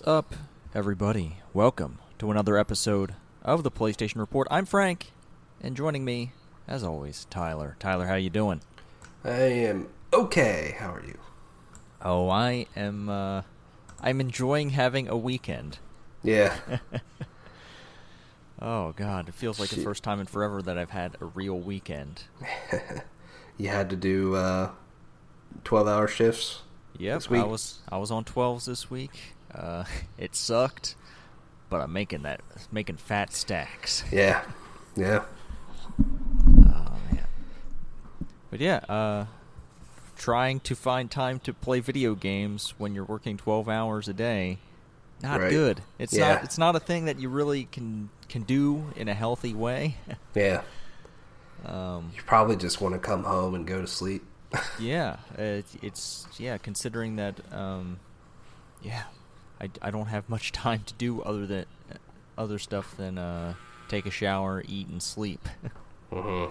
What's up, everybody? Welcome to another episode of the PlayStation Report. I'm Frank, and joining me, as always, Tyler. Tyler, how you doing? I am okay. How are you? Oh, I am. Uh, I'm enjoying having a weekend. Yeah. Oh God, it feels like the first time in forever that I've had a real weekend. you had to do uh, 12 hour shifts? Yep, This week? I was I was on twelves this week. Uh, it sucked, but I'm making that making fat stacks. Yeah. Yeah. Oh man. But yeah, uh, trying to find time to play video games when you're working 12 hours a day, not Right. good. It's Yeah. not. It's not a thing that you really can can do in a healthy way. Yeah. um, You probably just want to come home and go to sleep. yeah, it, it's yeah. Considering that, um, yeah, I, I don't have much time to do other than other stuff than uh, take a shower, eat, and sleep. hmm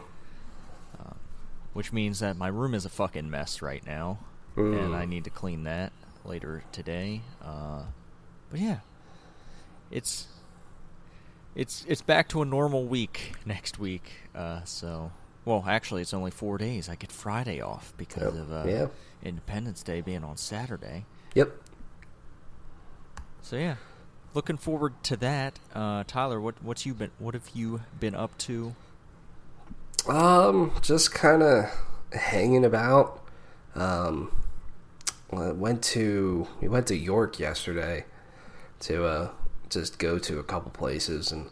which means that my room is a fucking mess right now, Mm. and I need to clean that later today. Uh, but yeah, it's it's it's back to a normal week next week. Uh, so, well, actually, it's only four days. I get Friday off because Yep. of uh, Yeah. Independence Day being on Saturday. Yep. So yeah, looking forward to that. Uh, Tyler, what what's you been what have you been up to? Um, just kind of hanging about. Um, went to we went to York yesterday to uh just go to a couple places and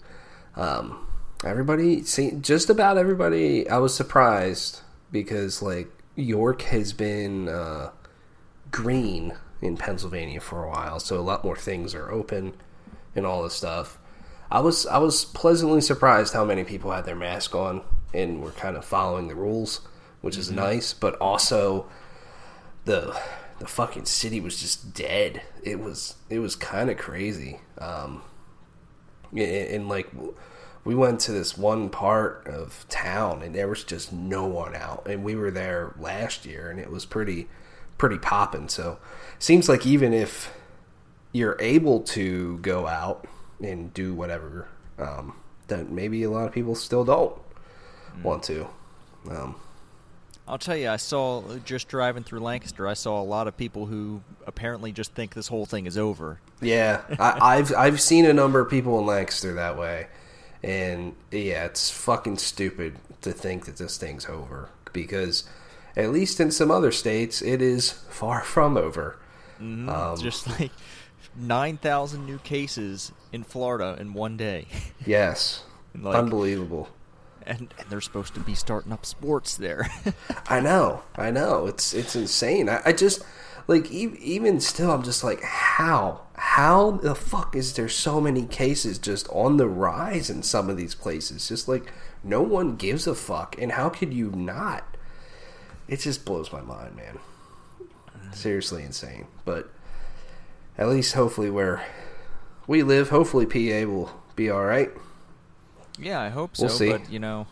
um everybody see just about everybody I was surprised because like York has been uh green in Pennsylvania for a while so a lot more things are open and all this stuff. I was I was pleasantly surprised how many people had their mask on and were kind of following the rules, which is nice. But also, the the fucking city was just dead. It was it was kind of crazy. Um, and, and like we went to this one part of town and there was just no one out and we were there last year and it was pretty pretty popping so seems like even if you're able to go out and do whatever um, that maybe a lot of people still don't want to um, I'll tell you, I saw just driving through Lancaster. I saw a lot of people who apparently just think this whole thing is over. yeah I, I've I've seen a number of people in Lancaster that way and yeah it's fucking stupid to think that this thing's over because at least in some other states it is far from over Um, just like nine thousand new cases in Florida in one day, yes Like- unbelievable and, and they're supposed to be starting up sports there. I know, I know. It's it's insane. I, I just like e- even still, I'm just like, how, how the fuck is there so many cases just on the rise in some of these places? Just like no one gives a fuck, and how could you not? It just blows my mind, man. Seriously insane. But at least, hopefully, where we live, hopefully, PA will be all right. yeah, I hope so. We'll see. But you know,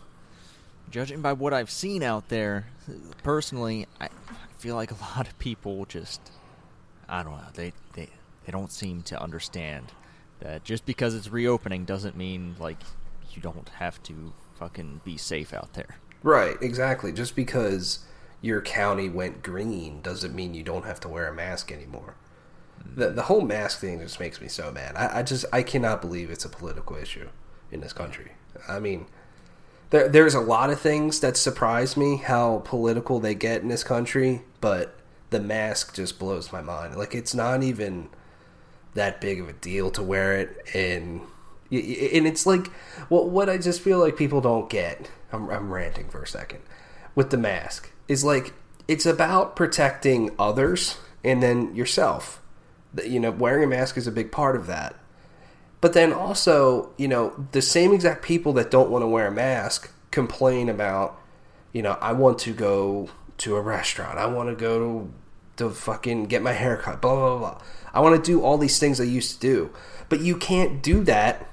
judging by what I've seen out there, personally, I feel like a lot of people just, I don't know, they they they don't seem to understand that just because it's reopening doesn't mean like you don't have to fucking be safe out there. Right, exactly. Just because your county went green doesn't mean you don't have to wear a mask anymore. The the whole mask thing just makes me so mad. I, I just I cannot believe it's a political issue in this country. I mean, there there's a lot of things that surprise me how political they get in this country, but the mask just blows my mind. Like it's not even that big of a deal to wear it and and it's like what what I just feel like people don't get. I'm I'm ranting for a second with the mask is like it's about protecting others and then yourself. You know, wearing a mask is a big part of that. But then also, you know, the same exact people that don't want to wear a mask complain about, you know, I want to go to a restaurant. I want to go to, to fucking get my hair cut, blah, blah, blah. I want to do all these things I used to do. But you can't do that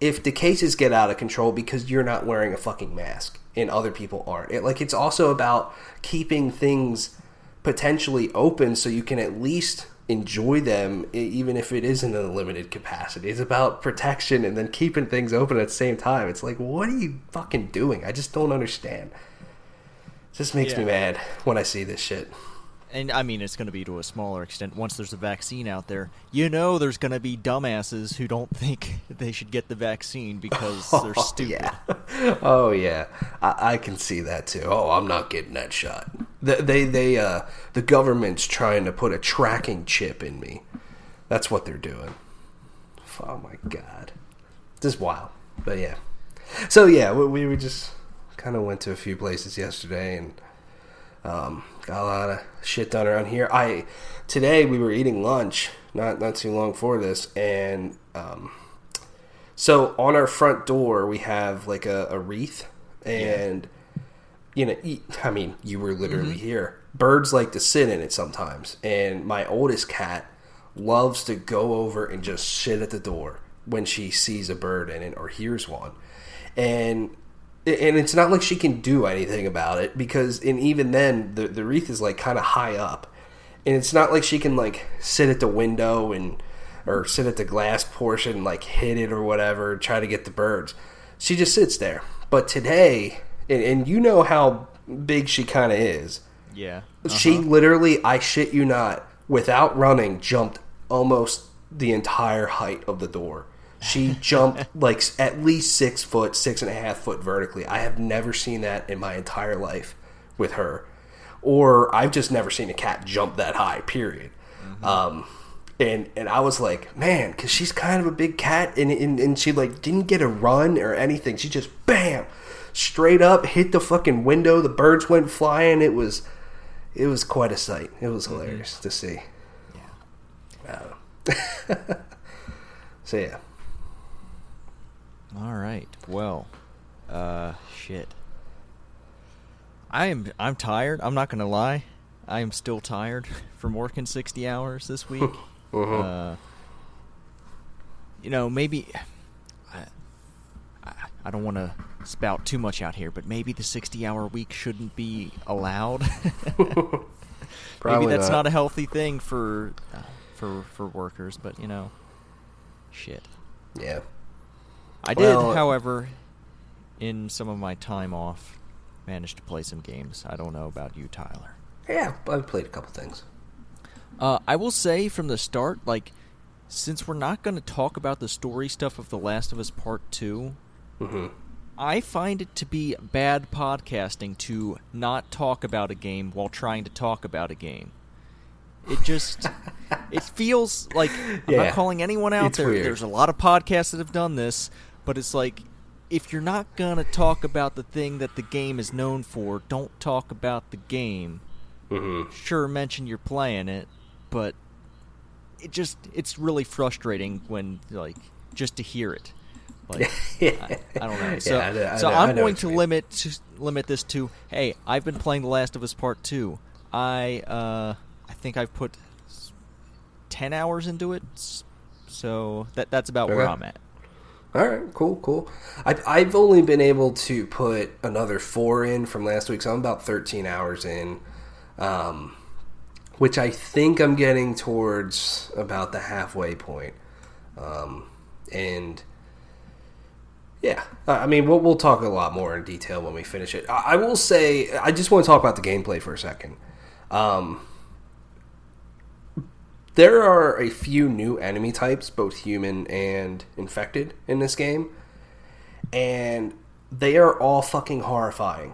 if the cases get out of control because you're not wearing a fucking mask and other people aren't. It, like, it's also about keeping things potentially open so you can at least enjoy them even if it isn't in a limited capacity. It's about protection and then keeping things open at the same time. It's like, what are you fucking doing? I just don't understand. It just makes me mad when I see this shit. And I mean, it's going to be to a smaller extent once there's a vaccine out there. You know, there's going to be dumbasses who don't think they should get the vaccine because they're stupid. Yeah. Oh yeah, I, I can see that too. Oh, I'm not getting that shot. They, they, they, uh, the government's trying to put a tracking chip in me. That's what they're doing. Oh my god, this is wild. But yeah, so yeah, we, we just kind of went to a few places yesterday and um, got a lot of shit done around here. I today we were eating lunch not not too long for this, and um, so on our front door we have like a, a wreath, and you know, I mean, you were literally here. Birds like to sit in it sometimes, and my oldest cat loves to go over and just sit at the door when she sees a bird in it or hears one, and and it's not like she can do anything about it because and even then the the wreath is like kind of high up, and it's not like she can like sit at the window and or sit at the glass portion and like hit it or whatever try to get the birds. She just sits there. But today, and, and you know how big she kind of is. Yeah. She uh-huh. literally, I shit you not, without running, jumped almost the entire height of the door. She jumped like at least six foot, six and a half foot vertically. I have never seen that in my entire life with her, or I've just never seen a cat jump that high. Period. Mm-hmm. Um, and and I was like, man, because she's kind of a big cat, and, and and she like didn't get a run or anything. She just bam, straight up hit the fucking window. The birds went flying. It was it was quite a sight. It was mm-hmm. hilarious to see. Yeah. Uh, so yeah. All right. Well, uh, shit. I am. I'm tired. I'm not gonna lie. I am still tired from working 60 hours this week. Uh, you know, maybe. I, I, I don't want to spout too much out here, but maybe the 60-hour week shouldn't be allowed. maybe that's not. not a healthy thing for uh, for for workers, but you know, shit. Yeah. I did, Well- however, in some of my time off, manage to play some games. I don't know about you, Tyler. Yeah, I've played a couple things. Uh, I will say from the start, like, since we're not going to talk about the story stuff of The Last of Us Part 2, hmm I find it to be bad podcasting to not talk about a game while trying to talk about a game. It just it feels like I'm Yeah. not calling anyone out It's there. weird. There's a lot of podcasts that have done this, but it's like if you're not gonna talk about the thing that the game is known for, don't talk about the game. hmm Sure, mention you're playing it, but it just it's really frustrating when like just to hear it. Like I, I don't know. So, Yeah, know- so know- I'm going to limit to limit this to hey, I've been playing The Last of Us Part Two. I uh, I think I've put ten hours into it, so that that's about where I'm at. All right, cool, cool. I, I've only been able to put another four in from last week, so I'm about 13 hours in, um, which I think I'm getting towards about the halfway point. Um, and yeah, I mean, we'll, we'll talk a lot more in detail when we finish it. I, I will say, I just want to talk about the gameplay for a second. Um, there are a few new enemy types, both human and infected, in this game, and they are all fucking horrifying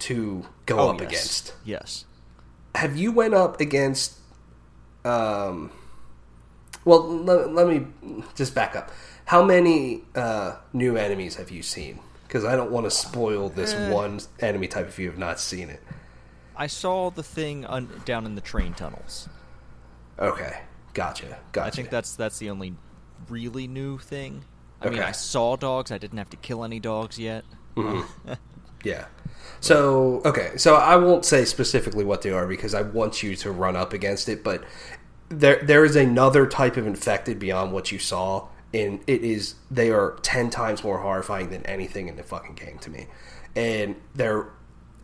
to go Oh, up yes. against. Yes. Have you went up against? Um, well, let, let me just back up. How many uh, new enemies have you seen? Because I don't want to spoil this Eh. one enemy type if you have not seen it. I saw the thing un- down in the train tunnels. Okay, gotcha, gotcha. I think that's that's the only really new thing. I mean, I saw dogs. I didn't have to kill any dogs yet. Mm-hmm. Yeah. So okay, so I won't say specifically what they are because I want you to run up against it, but there there is another type of infected beyond what you saw, and it is they are ten times more horrifying than anything in the fucking game to me, and they're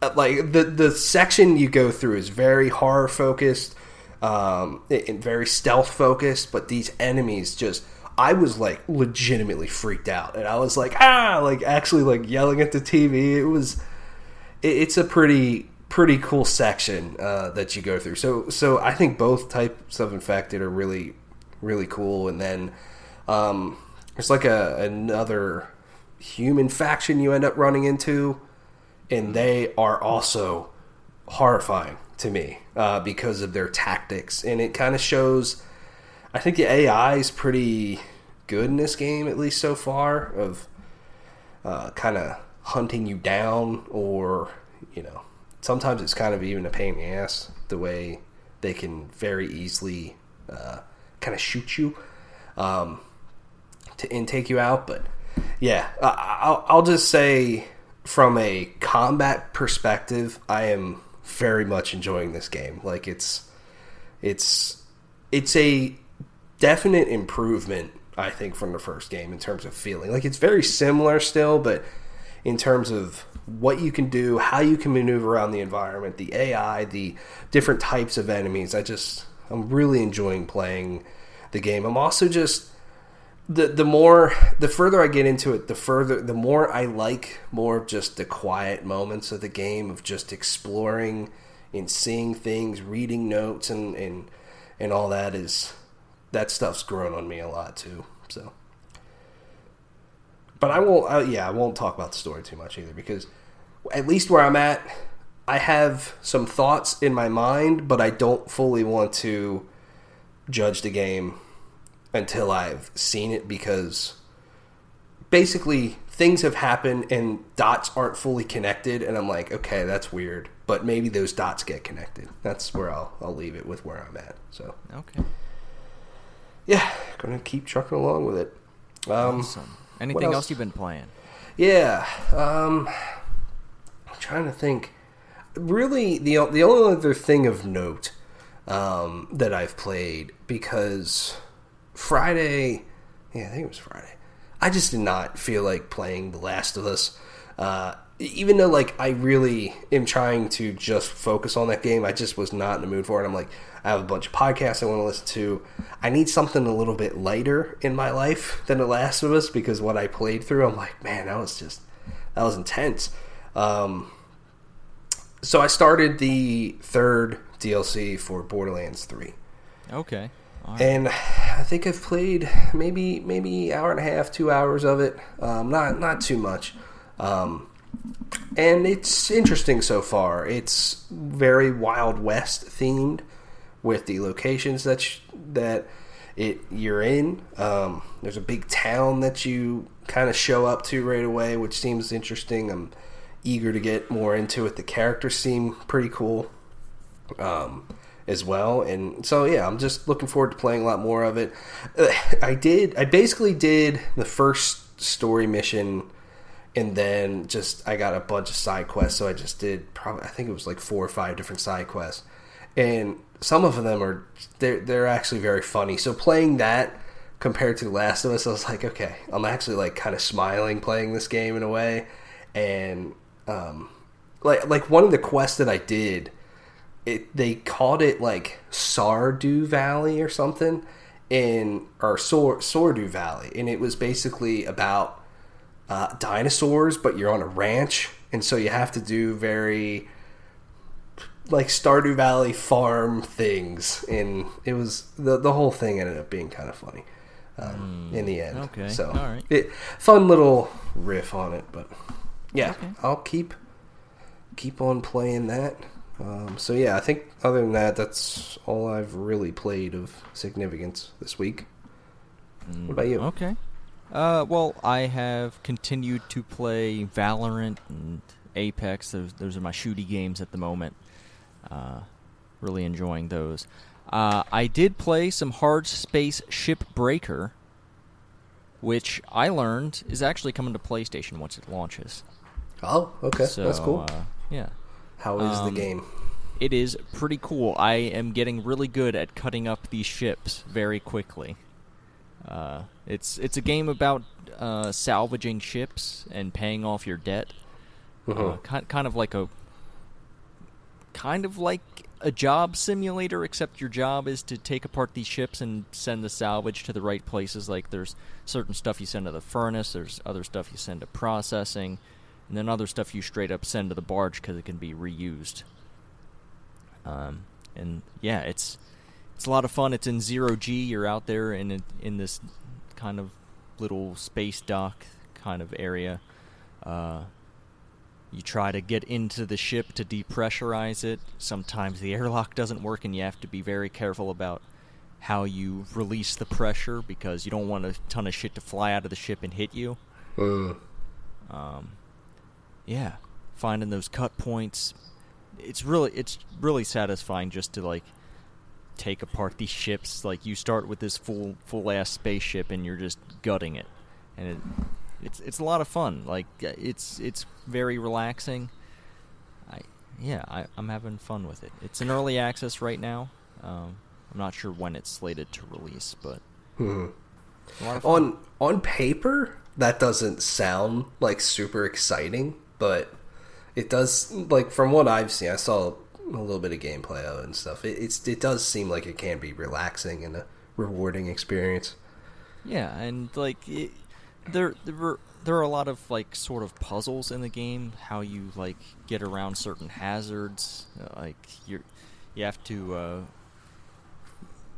uh, like the the section you go through is very horror focused, um, very stealth focused. But these enemies just. I was like legitimately freaked out, and I was like, ah, like actually like yelling at the TV. It was, it, it's a pretty pretty cool section uh, that you go through. So so I think both types of infected are really really cool. And then um, there's like a another human faction you end up running into, and they are also horrifying to me uh, because of their tactics, and it kind of shows. I think the AI is pretty good in this game, at least so far, of uh, kind of hunting you down, or you know, sometimes it's kind of even a pain in the ass the way they can very easily uh, kind of shoot you um, to and take you out. But yeah, I'll, I'll just say from a combat perspective, I am very much enjoying this game. Like it's it's it's a definite improvement, I think, from the first game in terms of feeling. Like it's very similar still, but in terms of what you can do, how you can maneuver around the environment, the AI, the different types of enemies. I just I'm really enjoying playing the game. I'm also just the the more the further I get into it, the further the more I like more of just the quiet moments of the game of just exploring and seeing things, reading notes and and and all that is that stuff's grown on me a lot too. So but I won't yeah, I won't talk about the story too much either because at least where I'm at I have some thoughts in my mind, but I don't fully want to judge the game until I've seen it because basically things have happened and dots aren't fully connected and I'm like, okay, that's weird, but maybe those dots get connected. That's where I'll I'll leave it with where I'm at. So Okay. yeah, gonna keep trucking along with it. Um, Awesome. Anything else? else you've been playing? Yeah, um, I'm trying to think. Really, the the only other thing of note um, that I've played because Friday, yeah, I think it was Friday. I just did not feel like playing The Last of Us. Uh, even though like I really am trying to just focus on that game, I just was not in the mood for it. I'm like, I have a bunch of podcasts I want to listen to. I need something a little bit lighter in my life than The Last of Us because what I played through, I'm like, man, that was just that was intense. Um, so I started the third DLC for Borderlands Three. Okay. All right. And I think I've played maybe maybe hour and a half, two hours of it. Um, not not too much. Um, and it's interesting so far. It's very Wild West themed with the locations that sh- that it you're in. Um, there's a big town that you kind of show up to right away, which seems interesting. I'm eager to get more into it. The characters seem pretty cool um, as well. And so, yeah, I'm just looking forward to playing a lot more of it. Uh, I did, I basically did the first story mission, and then just I got a bunch of side quests. So I just did probably, I think it was like four or five different side quests, and some of them are they're they're actually very funny. So playing that compared to The Last of Us, I was like, okay, I'm actually like kind of smiling playing this game in a way, and um, like like one of the quests that I did it they called it like Sardu Valley or something in or Sor Sordu Valley, and it was basically about uh, dinosaurs, but you're on a ranch, and so you have to do very like Stardew Valley farm things, and it was the the whole thing ended up being kind of funny um, in the end. okay, so all right. it, fun little riff on it, but yeah, Okay. I'll keep keep on playing that. Um, so yeah, I think other than that, that's all I've really played of significance this week. What about you? Okay. Uh, well, I have continued to play Valorant and Apex. Those those are my shooty games at the moment. Uh, really enjoying those. Uh, I did play some Hard Space Ship Breaker, which I learned is actually coming to PlayStation once it launches. Oh, okay, so, that's cool. Uh, yeah. How is um, the game? It is pretty cool. I am getting really good at cutting up these ships very quickly. Uh, it's it's a game about uh, salvaging ships and paying off your debt. Uh, Mhm. kind kind of like a kind of like a job simulator, except your job is to take apart these ships and send the salvage to the right places. Like there's certain stuff you send to the furnace, there's other stuff you send to processing, and then other stuff you straight up send to the barge because it can be reused. Um, and yeah, it's it's a lot of fun. It's in zero G. You're out there in a, in this kind of little space dock kind of area. Uh, you try to get into the ship to depressurize it. Sometimes the airlock doesn't work, and you have to be very careful about how you release the pressure because you don't want a ton of shit to fly out of the ship and hit you. Mm. Um, yeah, finding those cut points. It's really it's really satisfying just to like take apart these ships. Like you start with this full full ass spaceship and you're just gutting it, and it it's it's a lot of fun. Like uh, it's it's very relaxing. I yeah, I, I'm having fun with it. It's an early access right now. Um, I'm not sure when it's slated to release, but Hmm. a lot of fun. On on paper, that doesn't sound like super exciting, but it does. Like from what I've seen, I saw a little bit of gameplay of it and stuff. It, it's it does seem like it can be relaxing and a rewarding experience. Yeah, and like it, there there were there are a lot of like sort of puzzles in the game. How you like get around certain hazards. Like you you have to uh,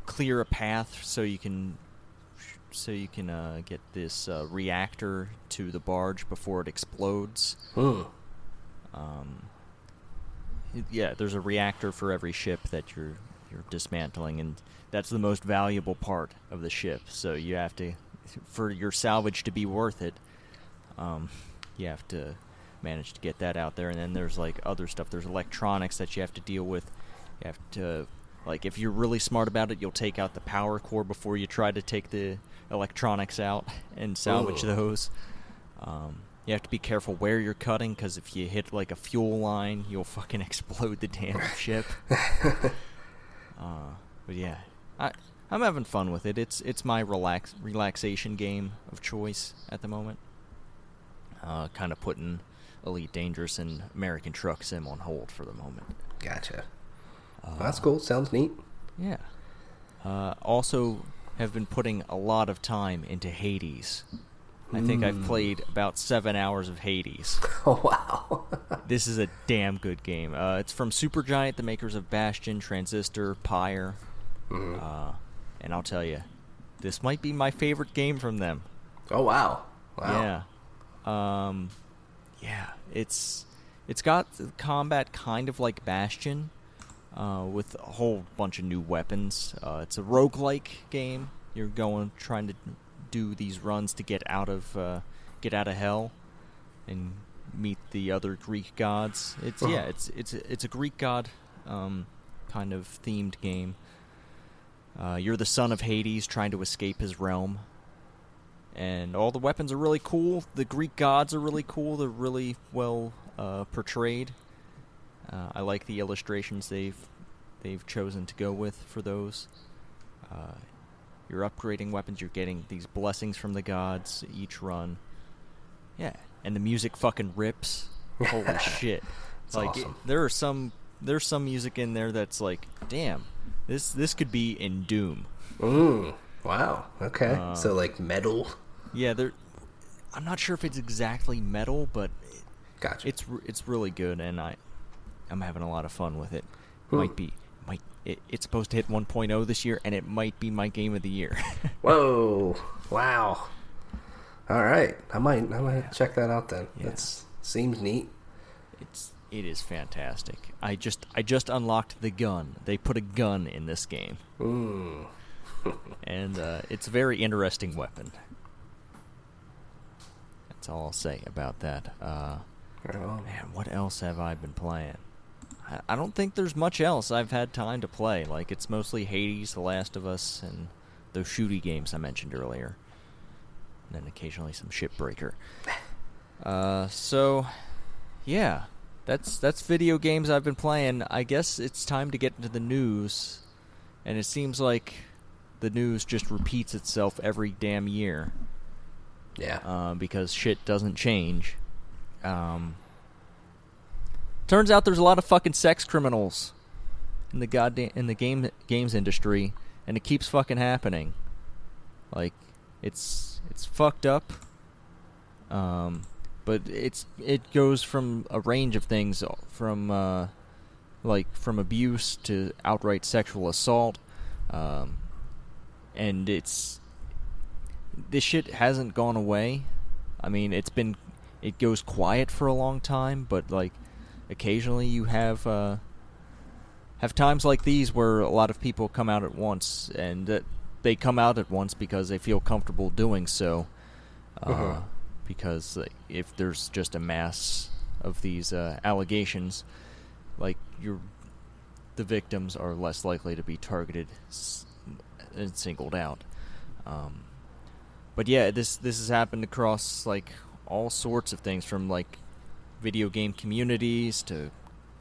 clear a path so you can so you can uh, get this uh, reactor to the barge before it explodes. Hmm. Um, yeah, there's a reactor for every ship that you're you're dismantling, and that's the most valuable part of the ship. So you have to, for your salvage to be worth it, um, you have to manage to get that out there. And then there's like other stuff. There's electronics that you have to deal with. You have to, like, if you're really smart about it, you'll take out the power core before you try to take the electronics out and salvage Ooh. those. Um, you have to be careful where you're cutting because if you hit like a fuel line, you'll fucking explode the damn ship. uh, but yeah, I I'm having fun with it. It's it's my relax relaxation game of choice at the moment. Uh, kind of putting Elite Dangerous and American Truck Sim on hold for the moment. Gotcha. Uh, That's cool. Sounds neat. Yeah. Uh, also, have been putting a lot of time into Hades. I think I've Hmm. played about seven hours of Hades. Oh wow. This is a damn good game. Uh, it's from Supergiant, the makers of Bastion, Transistor, Pyre. Mhm. Uh, and I'll tell you, this might be my favorite game from them. oh wow. Wow. Yeah. Um, yeah, it's it's got the combat kind of like Bastion, uh, with a whole bunch of new weapons. Uh, it's a roguelike game. You're going trying to do these runs to get out of uh, get out of hell and meet the other Greek gods. It's yeah, Uh-huh. it's it's a- it's a Greek god um, kind of themed game. Uh, you're the son of Hades trying to escape his realm and all the weapons are really cool. The Greek gods are really cool. They're really well uh, portrayed. Uh, I like the illustrations they've they've chosen to go with for those. Uh, you're upgrading weapons. You're getting these blessings from the gods each run. Yeah, and the music fucking rips. Holy shit! It's like awesome. it- there are some there's some music in there that's like, damn, this this could be in Doom. Mm. Wow. Okay. Uh, so like metal. Yeah, there. I'm not sure if it's exactly metal, but it, Gotcha. it's it's really good, and I I'm having a lot of fun with it. Might be might it, it's supposed to hit 1.0 this year, and it might be my game of the year. Whoa! Wow! All right, I might, I might check that out then. Yeah. That seems neat. it's it is fantastic. I just I just unlocked the gun. They put a gun in this game, Mm. and uh, it's a very interesting weapon. That's all I'll say about that. Uh. Man, what else have I been playing? I, don't think there's much else I've had time to play. Like it's mostly Hades, The Last of Us, and those shooty games I mentioned earlier. And then occasionally some Shipbreaker. Uh, so yeah, that's that's video games I've been playing. I guess it's time to get into the news, and it seems like the news just repeats itself every damn year Yeah. uh, because shit doesn't change. Um, Turns out there's a lot of fucking sex criminals in the goddamn in the game games industry, and it keeps fucking happening. Like, it's it's fucked up. Um, but it's it goes from a range of things, from uh, like from abuse to outright sexual assault, um, and it's this shit hasn't gone away. I mean, it's been it goes quiet for a long time, but like occasionally you have uh, have times like these where a lot of people come out at once, and uh, they come out at once because they feel comfortable doing so. Uh, uh-huh. Because if there's just a mass of these uh, allegations, like you're, the victims are less likely to be targeted and singled out. Um, but yeah, this this has happened across like all sorts of things from like video game communities to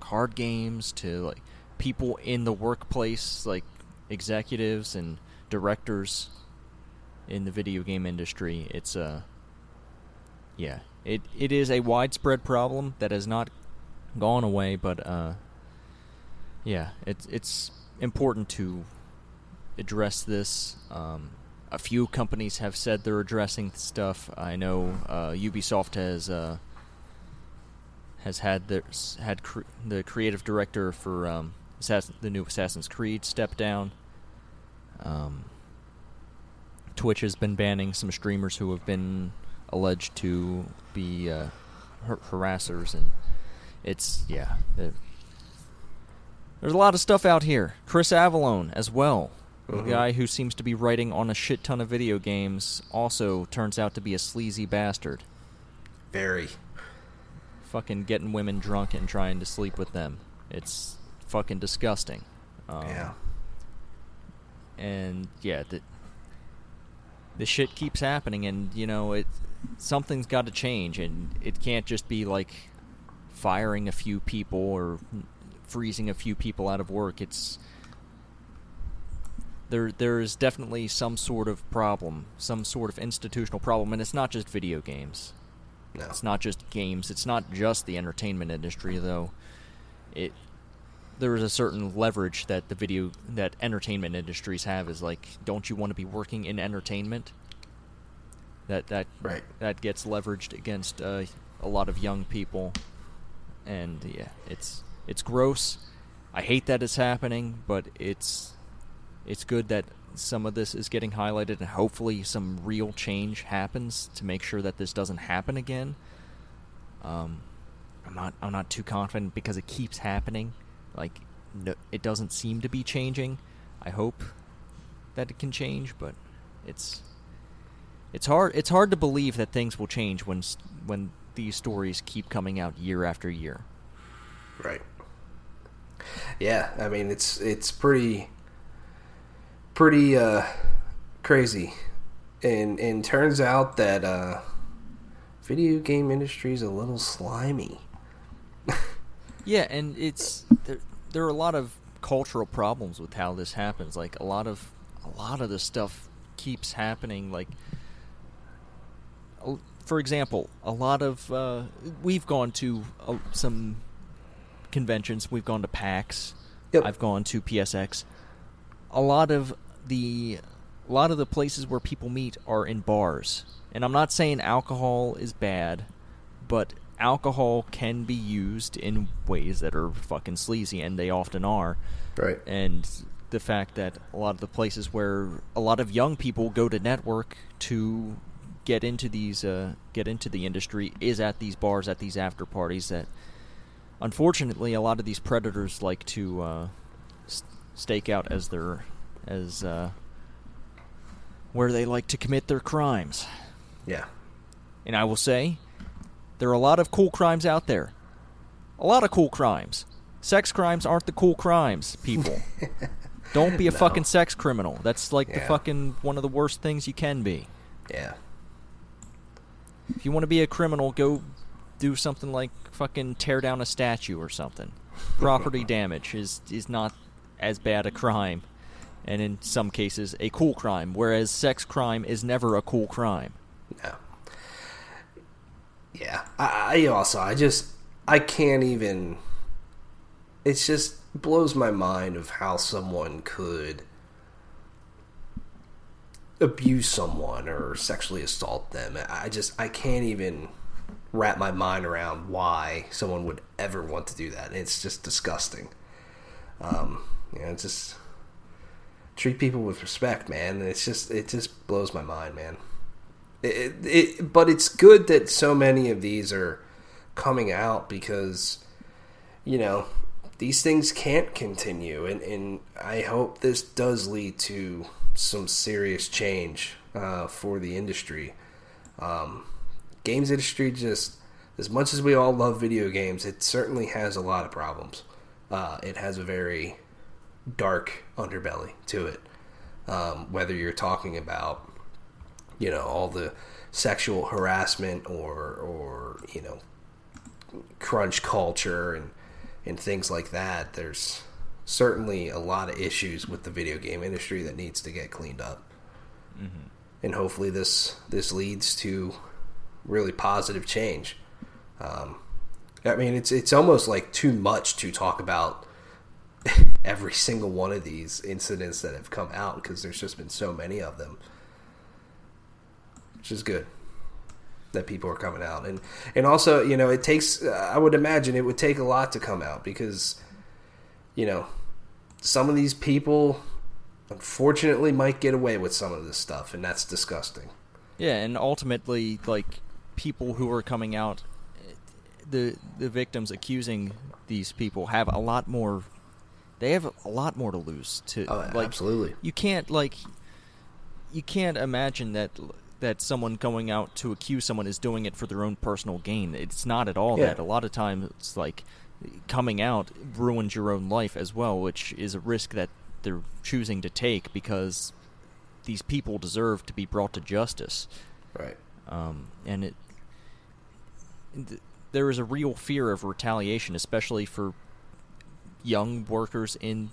card games to like people in the workplace like executives and directors in the video game industry it's a uh, yeah it it is a widespread problem that has not gone away but uh yeah it's it's important to address this um a few companies have said they're addressing stuff. I know uh, Ubisoft has uh, has had their, had cre- the creative director for um, Assassin, the new Assassin's Creed step down. Um, Twitch has been banning some streamers who have been alleged to be uh, har- harassers, and it's yeah. There's a lot of stuff out here. Chris Avellone as well Mm-hmm. The guy who seems to be writing on a shit ton of video games also turns out to be a sleazy bastard. Very. Fucking getting women drunk and trying to sleep with them. It's fucking disgusting. Um, yeah. And yeah, the the shit keeps happening, and you know it. Something's got to change, and it can't just be like firing a few people or freezing a few people out of work. It's there there is definitely some sort of problem, some sort of institutional problem, and it's not just video games. No. It's not just games. It's not just the entertainment industry, though. It there is a certain leverage that the video that entertainment industries have is like, don't you want to be working in entertainment? That that right. that gets leveraged against uh, a lot of young people, and yeah, it's it's gross. I hate that it's happening, but it's it's good that some of this is getting highlighted and hopefully some real change happens to make sure that this doesn't happen again. Um, I'm not I'm not too confident because it keeps happening. Like no, it doesn't seem to be changing. I hope that it can change, but it's it's hard it's hard to believe that things will change when when these stories keep coming out year after year. Right. Yeah, I mean it's it's pretty pretty uh, crazy, and and turns out that uh, video game industry is a little slimy. yeah, and it's there. There are a lot of cultural problems with how this happens. Like a lot of a lot of the stuff keeps happening. Like, for example, a lot of uh, we've gone to uh, some conventions. We've gone to PAX. Yep. I've gone to PSX. A lot of the a lot of the places where people meet are in bars. And I'm not saying alcohol is bad, but alcohol can be used in ways that are fucking sleazy, and they often are. Right. And the fact that a lot of the places where a lot of young people go to network to get into these uh, get into the industry is at these bars, at these after parties. That unfortunately, a lot of these predators like to uh, stake out as their as uh, where they like to commit their crimes. Yeah. And I will say, there are a lot of cool crimes out there. A lot of cool crimes. Sex crimes aren't the cool crimes, people. Don't be a no. fucking sex criminal. That's like yeah. the fucking one of the worst things you can be. Yeah. If you want to be a criminal, go do something like fucking tear down a statue or something. Property damage is is not as bad a crime and in some cases a cool crime, whereas sex crime is never a cool crime. No. Yeah, I, I also I just I can't even it's just blows my mind of how someone could abuse someone or sexually assault them. I just I can't even wrap my mind around why someone would ever want to do that. It's just disgusting. Um, you know, just treat people with respect, man. It's just it just blows my mind, man. It, it, but it's good that so many of these are coming out because you know these things can't continue, and and I hope this does lead to some serious change uh, for the industry. Um, games industry just as much as we all love video games, it certainly has a lot of problems. Uh, it has a very dark underbelly to it. Um, whether you're talking about, you know, all the sexual harassment or, or you know, crunch culture and and things like that, there's certainly a lot of issues with the video game industry that needs to get cleaned up. Mm-hmm. And hopefully this this leads to really positive change. Um, I mean, it's it's almost like too much to talk about every single one of these incidents that have come out because there's just been so many of them, which is good that people are coming out and and also you know it takes I would imagine it would take a lot to come out because you know some of these people unfortunately might get away with some of this stuff and that's disgusting. Yeah, and ultimately like people who are coming out the the victims accusing these people have a lot more they have a lot more to lose to oh, like absolutely. you can't like you can't imagine that that someone going out to accuse someone is doing it for their own personal gain. It's not at all Yeah. that. A lot of times it's like coming out ruins your own life as well which is a risk that they're choosing to take because these people deserve to be brought to justice. Right. Um, and it th- there is a real fear of retaliation, especially for young workers in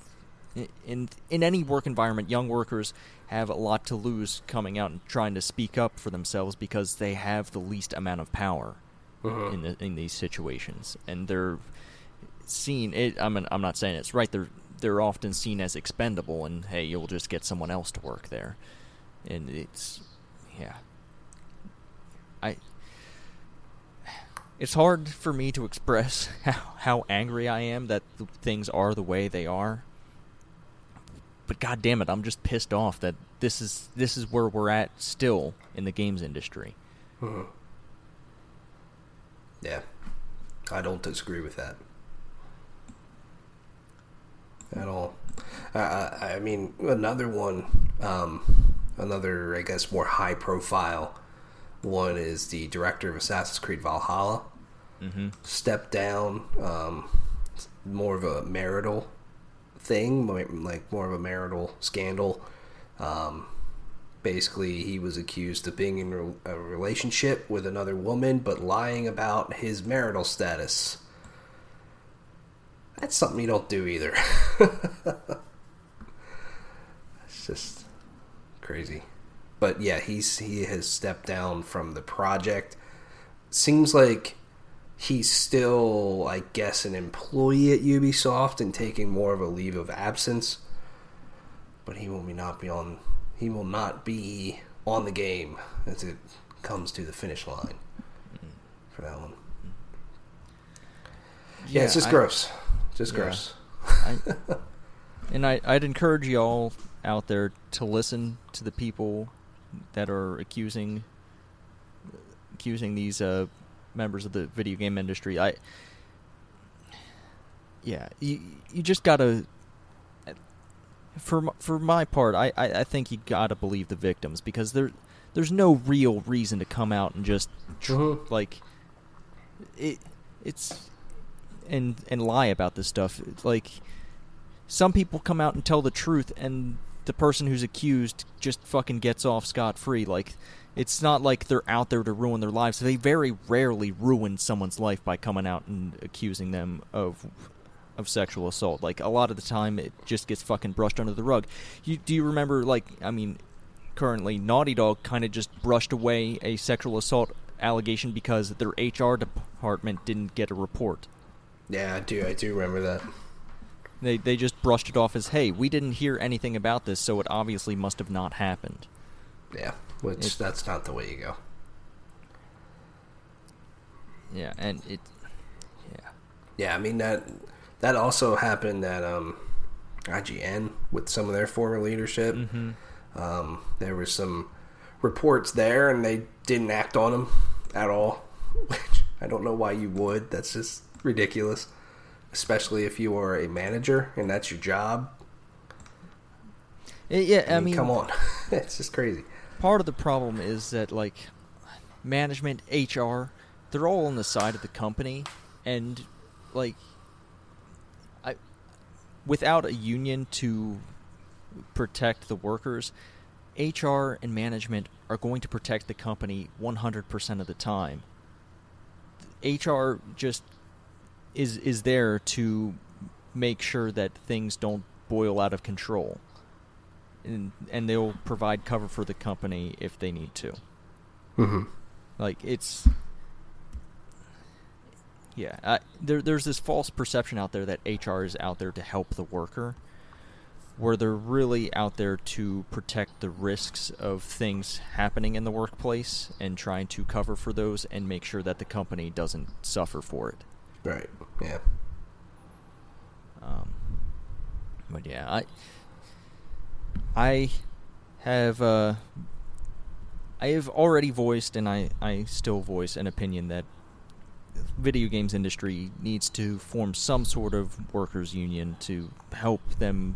in in any work environment. Young workers have a lot to lose coming out and trying to speak up for themselves because they have the least amount of power Mhm. in the, in these situations, and they're seen. It, I mean, I'm not saying it's right. They're they're often seen as expendable, and hey, you'll just get someone else to work there, and it's yeah. I it's hard for me to express how, how angry I am that things are the way they are. But god damn it, I'm just pissed off that this is this is where we're at still in the games industry. Mhm. Yeah, I don't disagree with that at all. I, I, I mean, another one, um, another, I guess, more high profile one is the director of Assassin's Creed Valhalla. Mm-hmm. Stepped down, um, more of a marital thing, like more of a marital scandal. Um, basically, he was accused of being in a relationship with another woman, but lying about his marital status. That's something you don't do either. it's just crazy. But yeah, he's he has stepped down from the project. Seems like he's still, I guess, an employee at Ubisoft and taking more of a leave of absence. But he will be not be on. He will not be on the game as it comes to the finish line for that one. Yeah, it's just I- gross. Just Yeah. gross. I, and I, I'd encourage you all out there to listen to the people that are accusing accusing these uh, members of the video game industry. I, yeah, you you just gotta. For for my part, I, I, I think you gotta believe the victims because there there's no real reason to come out and just Mhm. like it it's and and lie about this stuff. It's like some people come out and tell the truth, and the person who's accused just fucking gets off scot free. Like it's not like they're out there to ruin their lives. They very rarely ruin someone's life by coming out and accusing them of of sexual assault. Like a lot of the time, it just gets fucking brushed under the rug. You do you remember? Like I mean, currently Naughty Dog kind of just brushed away a sexual assault allegation because their HR department didn't get a report. Yeah, I do. I do remember that. They they just brushed it off as, "Hey, we didn't hear anything about this, so it obviously must have not happened." Yeah, which that's not the way you go. Yeah, and it yeah. Yeah, I mean that that also happened at um, IGN with some of their former leadership. Mm-hmm. Um, there were some reports there, and they didn't act on them at all. Which I don't know why you would. That's just ridiculous, especially if you are a manager and that's your job. Eh, yeah, I, I mean, mean, come on, it's just crazy. Part of the problem is that like management hr they're all on the side of the company and like i without a union to protect the workers hr and management are going to protect the company 100% of the time. Hr just is is there to make sure that things don't boil out of control and and they'll provide cover for the company if they need to. Mm-hmm. Like it's yeah, I, there there's this false perception out there that HR is out there to help the worker where they're really out there to protect the risks of things happening in the workplace and trying to cover for those and make sure that the company doesn't suffer for it. Right. Yeah. Um, but yeah, I I have uh, I have already voiced, and I I still voice an opinion that video games industry needs to form some sort of workers union to help them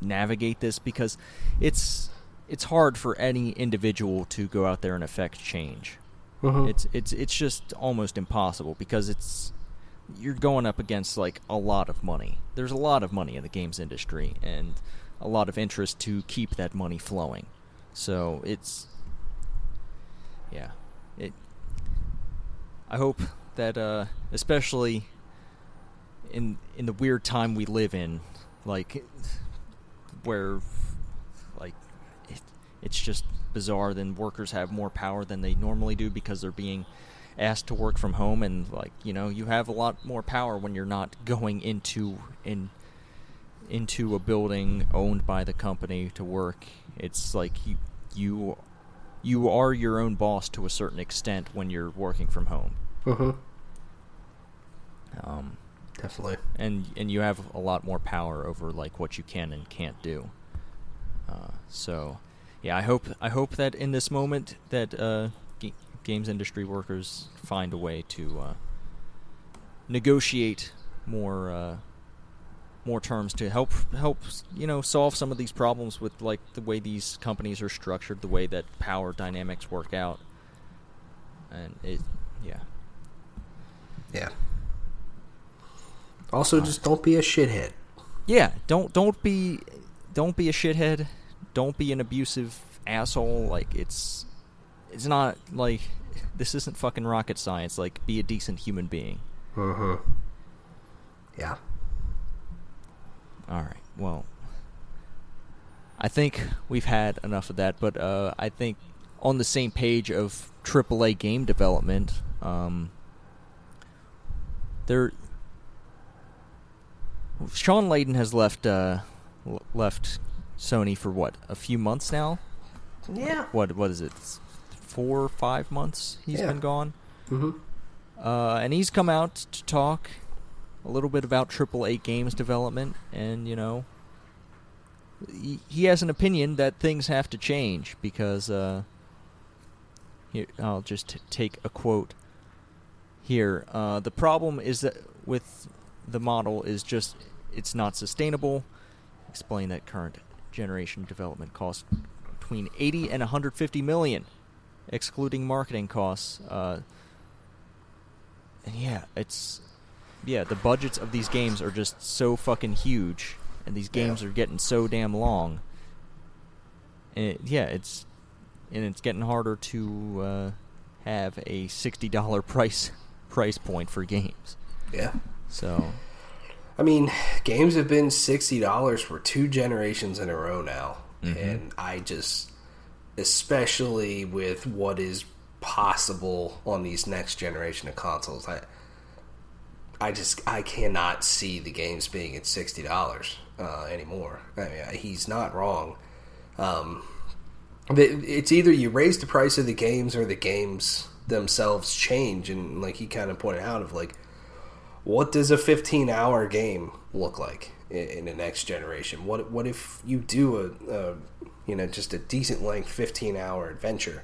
navigate this because it's it's hard for any individual to go out there and affect change. Mhm. It's it's it's just almost impossible because it's you're going up against like a lot of money. There's a lot of money in the games industry and a lot of interest to keep that money flowing. So it's yeah. It I hope that uh especially in in the weird time we live in like where like it, it's just bizarre then workers have more power than they normally do because they're being asked to work from home and like you know you have a lot more power when you're not going into in into a building owned by the company to work it's like you you you are your own boss to a certain extent when you're working from home Mm-hmm. um, Definitely. and and you have a lot more power over like what you can and can't do. Uh, so, yeah, I hope I hope that in this moment that uh, g- games industry workers find a way to uh, negotiate more uh, more terms to help help you know solve some of these problems with like the way these companies are structured, the way that power dynamics work out, and it yeah. Yeah. Also, just don't be a shithead. Yeah, don't don't be don't be a shithead. Don't be an abusive asshole. Like it's it's not like this isn't fucking rocket science. Like be a decent human being. Mm-hmm. Yeah. All right. Well, I think we've had enough of that, but uh, I think on the same page of AAA game development, um, there. Shawn Layden has left uh, left Sony for what a few months now. Yeah. What what is it? Four or five months he's Yeah. been gone. Mm-hmm. Uh, and he's come out to talk a little bit about AAA games development, and you know, he, he has an opinion that things have to change because. Uh, here, I'll just t- take a quote here. Uh, the problem is that with the model is just it's not sustainable. Explain that current generation development costs between 80 and 150 million, excluding marketing costs. Uh, and yeah, it's yeah, the budgets of these games are just so fucking huge, and these games Yeah. are getting so damn long. And it, yeah, it's and it's getting harder to uh, have a sixty dollar price price point for games. Yeah. So I mean, games have been sixty dollars for two generations in a row now, Mhm. and I just, especially with what is possible on these next generation of consoles, I, I just I cannot see the games being at sixty dollars uh, anymore. I mean, he's not wrong. Um, it's either you raise the price of the games or the games themselves change, and like he kind of pointed out, of like, what does a fifteen hour game look like in, the next generation? What what if you do a, a you know just a decent length fifteen hour adventure?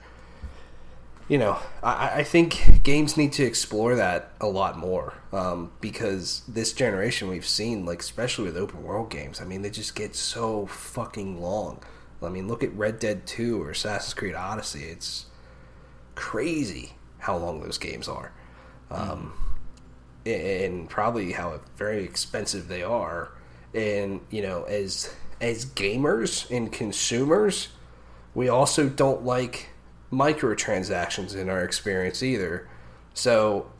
You know, I, I, think games need to explore that a lot more um, because this generation we've seen, like especially with open world games, I mean, they just get so fucking long. I mean, look at Red Dead Two or Assassin's Creed Odyssey. It's crazy how long those games are, um, and probably how very expensive they are. And you know, as as gamers and consumers, we also don't like microtransactions in our experience either. So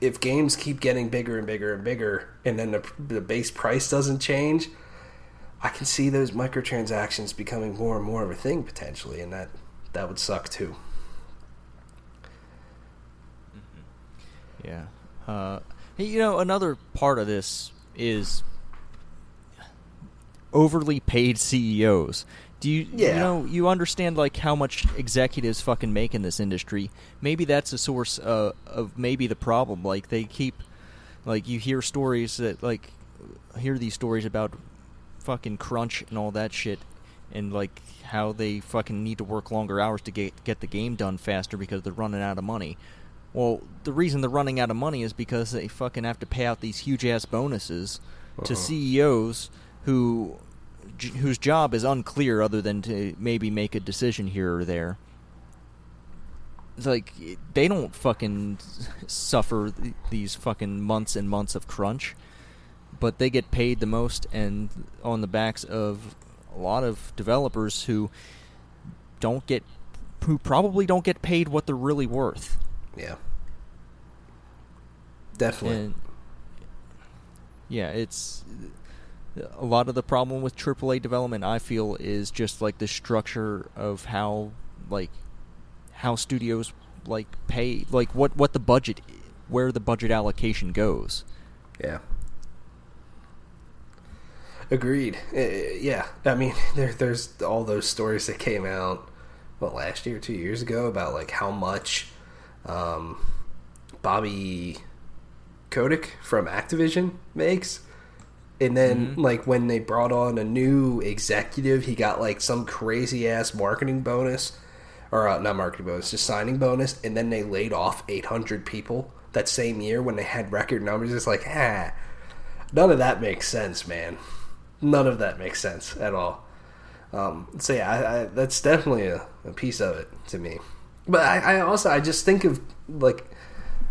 if games keep getting bigger and bigger and bigger, and then the, the base price doesn't change, I can see those microtransactions becoming more and more of a thing potentially, and that that would suck too. Mm-hmm. Yeah. Uh, you know, another part of this is overly paid CEOs. Do you, yeah. you know you understand like how much executives fucking make in this industry? Maybe that's a source uh, of maybe the problem. Like they keep like you hear stories that like hear these stories about fucking crunch and all that shit and like how they fucking need to work longer hours to get get the game done faster because they're running out of money. Well, the reason they're running out of money is because they fucking have to pay out these huge ass bonuses uh-huh. to CEOs who whose job is unclear other than to maybe make a decision here or there. It's like they don't fucking suffer these fucking months and months of crunch, but they get paid the most and on the backs of a lot of developers who don't get who probably don't get paid what they're really worth. Yeah. Definitely. And yeah, it's a lot of the problem with AAA development, I feel, is just like the structure of how like how studios like pay like what what the budget where the budget allocation goes. Yeah. Agreed. Uh, yeah, I mean, there, there's all those stories that came out, what last year, two years ago, about like how much um, Bobby Kotick from Activision makes and then mm-hmm. like when they brought on a new executive, he got like some crazy ass marketing bonus, or uh, not marketing bonus, just signing bonus, and then they laid off 800 people that same year when they had record numbers. It's like, ah, none of that makes sense, man. None of that makes sense at all. Um, so yeah, I, I, that's definitely a, a, piece of it to me. But I, I also I just think of like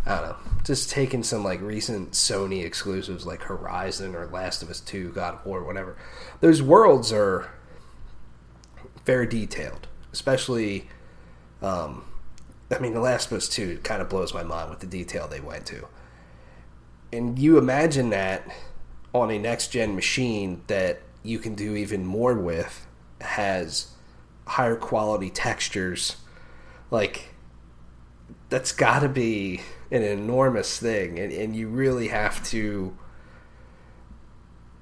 I don't know, just taking some like recent Sony exclusives like Horizon or Last of Us 2, God of War, whatever. Those worlds are very detailed, especially. Um, I mean, The Last of Us 2 kind of blows my mind with the detail they went to. And you imagine that on a next gen machine that you can do even more with has higher quality textures. Like, that's got to be an enormous thing, and, and you really have to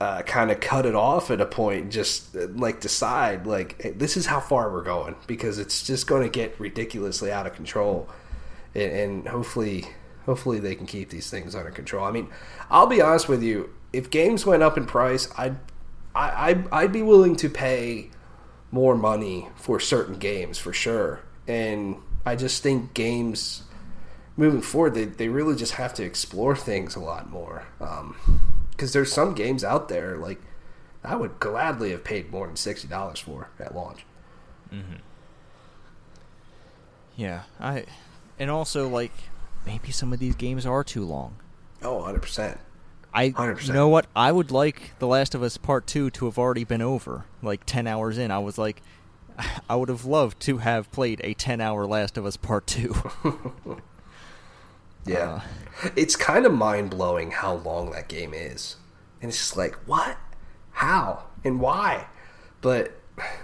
uh, kind of cut it off at a point. Just uh, like decide, like hey, this is how far we're going because it's just going to get ridiculously out of control, and, and hopefully, hopefully they can keep these things under control. I mean, I'll be honest with you. If games went up in price, I'd I, I'd, I'd be willing to pay more money for certain games for sure. And I just think games moving forward, they, they really just have to explore things a lot more. Because um, there's some games out there, like, I would gladly have paid more than $60 for at launch. Mm-hmm. Yeah, I, and also, like, maybe some of these games are too long. Oh, 100%. I 100%. you know what I would like The Last of Us Part Two to have already been over, like ten hours in. I was like, I would have loved to have played a ten hour Last of Us Part Two. Yeah. Uh, it's kind of mind blowing how long that game is. And it's just like, what? How? And why? But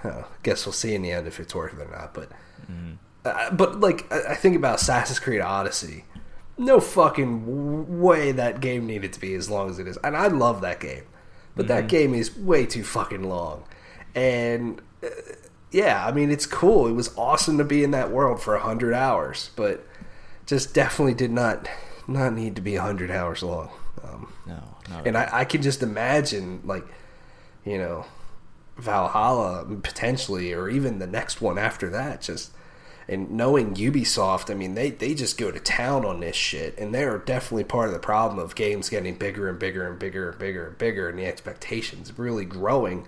I guess we'll see in the end if it's worth it or not. But, mm-hmm. uh, but like, I think about Assassin's Creed Odyssey. no fucking way that game needed to be as long as it is. And I love that game. But that game is way too fucking long. And uh, yeah, I mean, it's cool. It was awesome to be in that world for 100 hours, but just definitely did not not need to be 100 hours long. Um, No, and I, I can just imagine, like, you know, Valhalla potentially, or even the next one after that. Just and knowing Ubisoft, I mean, they they just go to town on this shit, and they're definitely part of the problem of games getting bigger and bigger and bigger and bigger and bigger, and the expectations really growing,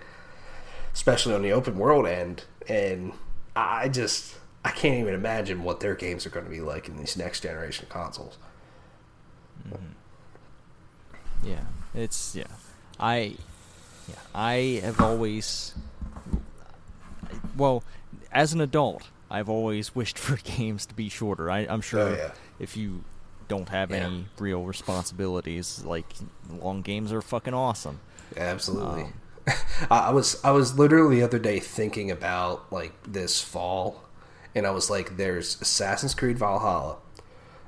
especially on the open world end. And I just I can't even imagine what their games are going to be like in these next generation consoles. Yeah, it's yeah. I yeah, I have always well, as an adult, I've always wished for games to be shorter. I, I'm sure Oh, yeah. if you don't have Yeah. any real responsibilities, like long games are fucking awesome. Absolutely. Um, I I was I was literally the other day thinking about like this fall, and I was like, "There's Assassin's Creed Valhalla,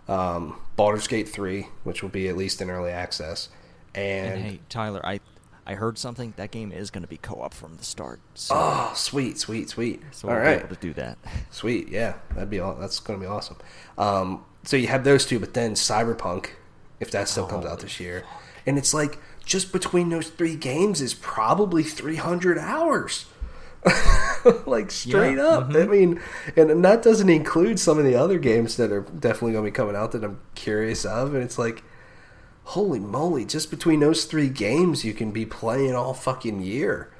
um, Baldur's Gate three, which will be at least in early access, and, And hey, Tyler, I I heard something. That game is going to be co-op from the start. So, oh, sweet, sweet, sweet. so All we'll right, be able to do that. sweet, yeah, that'd be all. That's going to be awesome. Um, so you have those two, but then Cyberpunk, if that still comes out this year, and it's like just between those three games is probably three hundred hours. like straight Yeah, up. I mean, and, that doesn't include some of the other games that are definitely going to be coming out that I'm curious of. And it's like, holy moly! Just between those three games, you can be playing all fucking year.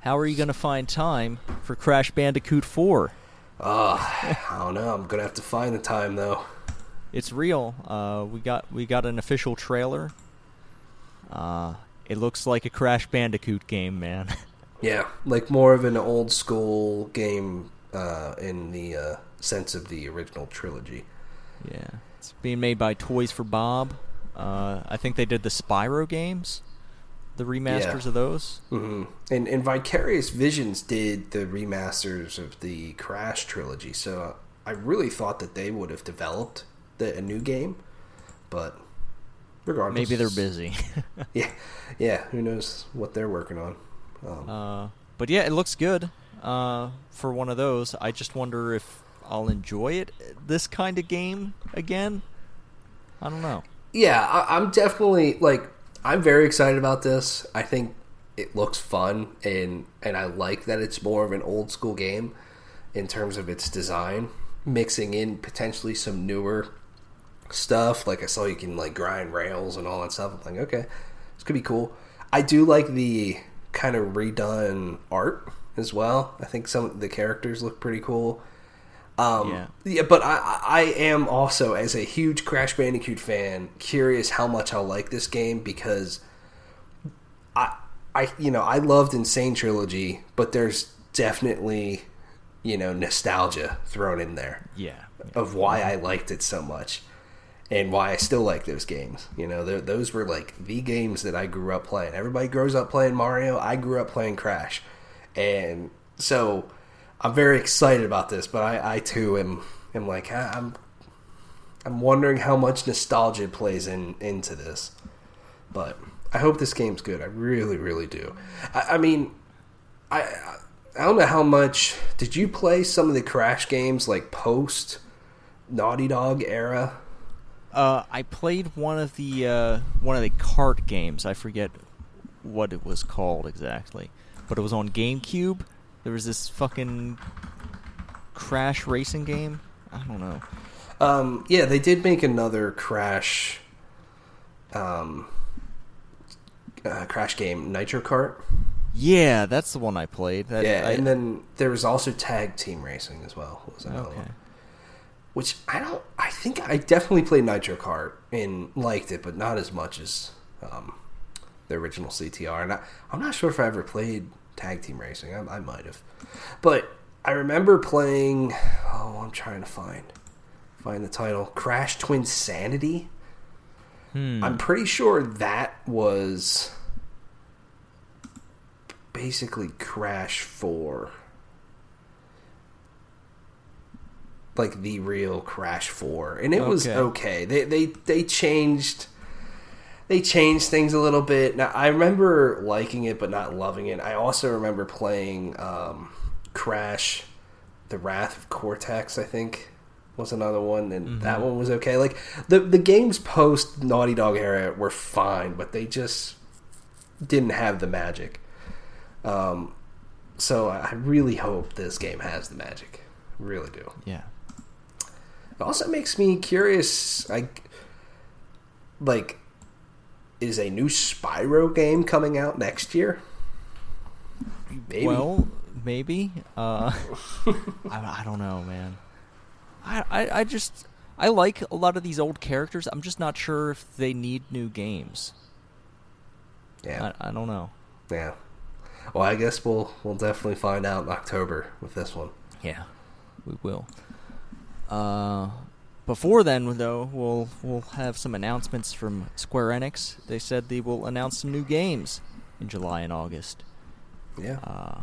How are you going to find time for Crash Bandicoot 4? Uh, I don't know. I'm gonna have to find the time though. It's real. Uh, we got we got an official trailer. Uh, it looks like a Crash Bandicoot game, man. Yeah, like more of an old school game uh, in the uh, sense of the original trilogy. yeah, it's being made by Toys for Bob. Uh, I think they did the Spyro games, the remasters Yeah. of those. hmm And and Vicarious Visions did the remasters of the Crash trilogy, so I really thought that they would have developed the, a new game, but regardless, Maybe they're busy. Yeah, yeah. Who knows what they're working on? Um, uh, but yeah, it looks good. Uh, for one of those, I just wonder if I'll enjoy it. This kind of game again. I don't know. yeah, I, I'm definitely like I'm very excited about this. I think it looks fun, and and I like that it's more of an old school game in terms of its design, mixing in potentially some newer stuff. Like I saw you can like grind rails and all that stuff. I'm like, okay, this could be cool. I do like the kind of redone art as well. I think some of the characters look pretty cool. Um, Yeah. yeah, but I, I am also, as a huge Crash Bandicoot fan, curious how much I'll like this game because I, I, you know, I loved N. Sane Trilogy, but there's definitely, you know, nostalgia thrown in there Yeah. of why I liked it so much and why I still like those games. You know, those were like the games that I grew up playing. Everybody grows up playing Mario. I grew up playing Crash, and so I'm very excited about this. But I, I too am am like I'm I'm wondering how much nostalgia plays in into this. But I hope this game's good. I really, really do. I, I mean, I I don't know how much did you play some of the Crash games like post Naughty Dog era? Uh, I played one of the uh, one of the kart games. I forget what it was called exactly, but it was on GameCube. There was this fucking crash racing game. I don't know. Um, yeah, they did make another Crash, um, uh, Crash game, Nitro Kart. Yeah, that's the one I played. That, yeah, I, and then there was also Tag Team Racing as well. Was another okay. one. Which I don't. I think I definitely played Nitro Kart and liked it, but not as much as um, the original CTR. And I, I'm not sure if I ever played Tag Team Racing. I, I might have, but I remember playing. Oh, I'm trying to find find the title. Crash Twin Sanity. Hmm. I'm pretty sure that was basically Crash 4. Like the real Crash Four, and it was Okay. okay. They they they changed they changed things a little bit. Now I remember liking it but not loving it. I also remember playing um, Crash, The Wrath of Cortex. I think was another one, and that one was okay. Like the the games post Naughty Dog era were fine, but they just didn't have the magic. Um, so I really hope this game has the magic. Really do. Yeah. It also makes me curious. Like, like, is a new Spyro game coming out next year? Maybe. Well, maybe. Uh, I, I don't know, man. I, I I just I like a lot of these old characters. I'm just not sure if they need new games. yeah, I, I don't know. yeah. Well, I guess we'll we'll definitely find out in October with this one. Yeah, we will. Uh, before then, though, we'll we'll have some announcements from Square Enix. They said they will announce some new games in July and August. Yeah. Uh,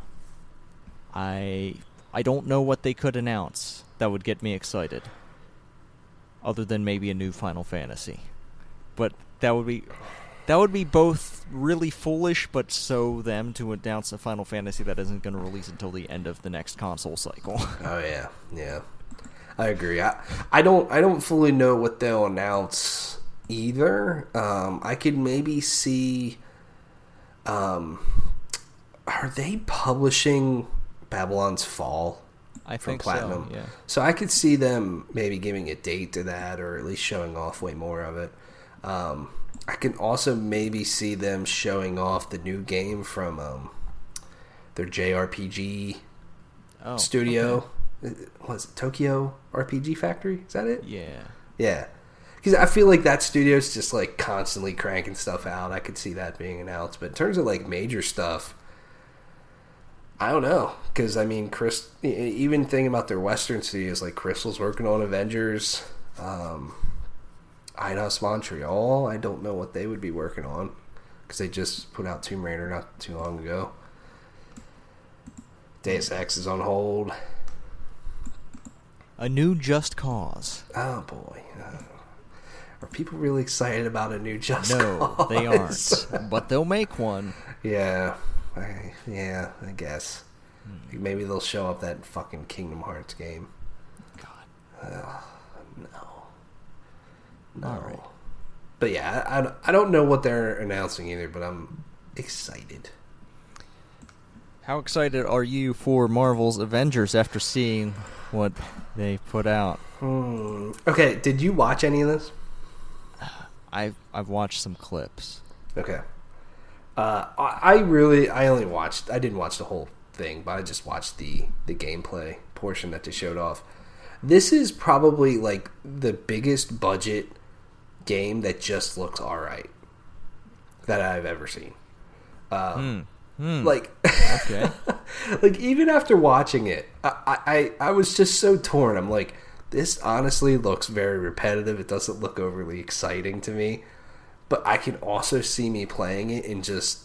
I I don't know what they could announce that would get me excited, other than maybe a new Final Fantasy. But that would be that would be both really foolish, but so them to announce a Final Fantasy that isn't going to release until the end of the next console cycle. Oh yeah, yeah. I agree. I I don't I don't fully know what they'll announce either. Um, I could maybe see. Um, are they publishing Babylon's Fall I from think Platinum? so. Yeah. So I could see them maybe giving a date to that, or at least showing off way more of it. Um, I can also maybe see them showing off the new game from um, their JRPG Oh, studio. Was it Tokyo RPG Factory? Is that it? Yeah. Yeah. Because I feel like that studio's just like constantly cranking stuff out. I could see that being announced. But in terms of like major stuff, I don't know. Because I mean, Chris, even thinking about their Western studios, like Crystal's working on Avengers, um, Eidos Montreal. I don't know what they would be working on because they just put out Tomb Raider not too long ago. Deus Ex is on hold. A new Just Cause. Oh boy. Uh, are people really excited about a new Just cause? No, Cause? they aren't. but they'll make one. yeah. I, yeah, I guess. Maybe they'll show up that fucking Kingdom Hearts game. God. No. No. All right. But yeah, I- I don't know what they're announcing either, but I'm excited. How excited are you for Marvel's Avengers after seeing what they put out? Hmm. Okay, did you watch any of this? I've I've watched some clips. Okay. Uh, I I really, I only watched. I didn't watch the whole thing, but I just watched the the gameplay portion that they showed off. This is probably like the biggest budget game that just looks all right that I've ever seen. Um, Hmm. Like, Okay. like even after watching it, I, I I was just so torn. I'm like, this honestly looks very repetitive. It doesn't look overly exciting to me, but I can also see me playing it and just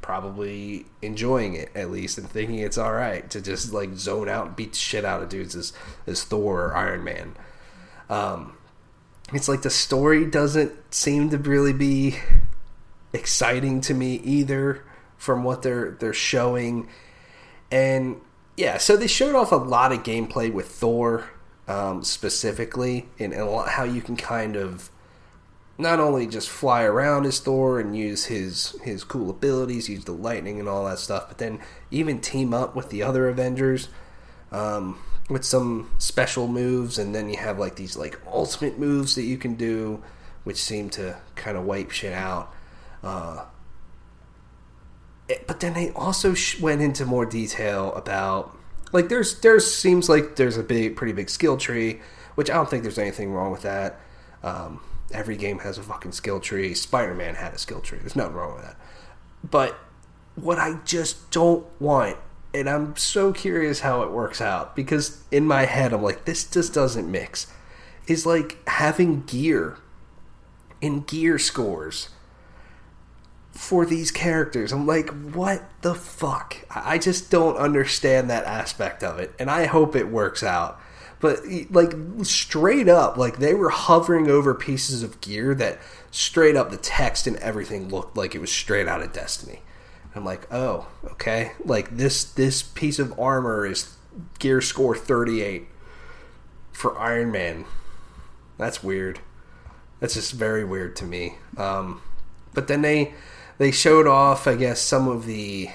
probably enjoying it at least and thinking it's all right to just like zone out and beat the shit out of dudes as as Thor or Iron Man. Um, it's like the story doesn't seem to really be exciting to me either from what they're they're showing. And yeah so they showed off a lot of gameplay with thor um, specifically and, and a lot, how you can kind of not only just fly around as thor and use his his cool abilities use the lightning and all that stuff but then even team up with the other avengers um, with some special moves and then you have like these like ultimate moves that you can do which seem to kind of wipe shit out. Uh, but then they also sh- went into more detail about like there's there seems like there's a big pretty big skill tree which i don't think there's anything wrong with that. Um, every game has a fucking skill tree. Spider-man had a skill tree. There's nothing wrong with that. But what i just don't want and i'm so curious how it works out because in my head i'm like this just doesn't mix is like having gear in gear scores for these characters. I'm like, what the fuck? I just don't understand that aspect of it, and I hope it works out. but like straight up, like they were hovering over pieces of gear that straight up the text and everything looked like it was straight out of Destiny. I'm like, oh, okay. Like this this piece of armor is gear score 38 for Iron Man. That's weird. That's just very weird to me. Um, but then they they showed off, I guess, some of the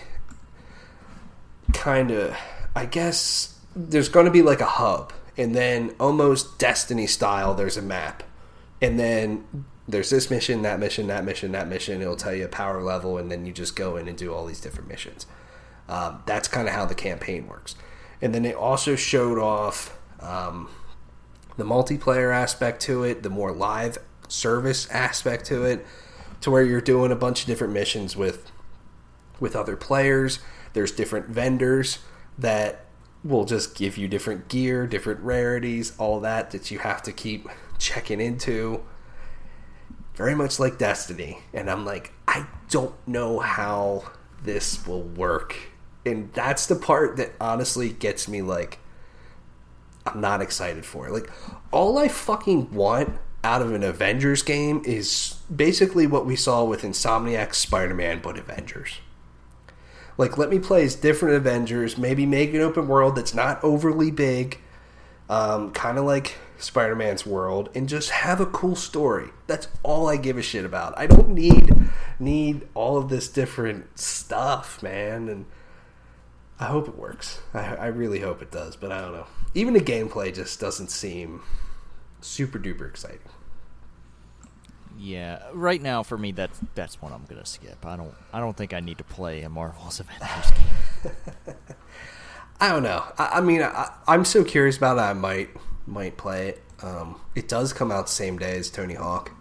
kind of, I guess, there's going to be like a hub, and then almost Destiny style, there's a map, and then there's this mission, that mission, that mission, that mission. It'll tell you a power level, and then you just go in and do all these different missions. Um, that's kind of how the campaign works. And then they also showed off um, the multiplayer aspect to it, the more live service aspect to it, to where you're doing a bunch of different missions with with other players. There's different vendors that will just give you different gear, different rarities, all that that you have to keep checking into. Very much like Destiny. And I'm like, I don't know how this will work. And that's the part that honestly gets me like I'm not excited for. Like all I fucking want out of an Avengers game is basically what we saw with Insomniac's Spider-Man but Avengers. Like, let me play as different Avengers. Maybe make an open world that's not overly big, um, kind of like Spider Man's world, and just have a cool story. That's all I give a shit about. I don't need need all of this different stuff, man. And I hope it works. I, I really hope it does, but I don't know. Even the gameplay just doesn't seem super duper exciting. Yeah, right now for me that's that's what I'm gonna skip. I don't I don't think I need to play a Marvel's Avengers game. I don't know. I, I mean, I, am so curious about it. I might might play it. Um, it does come out the same day as Tony Hawk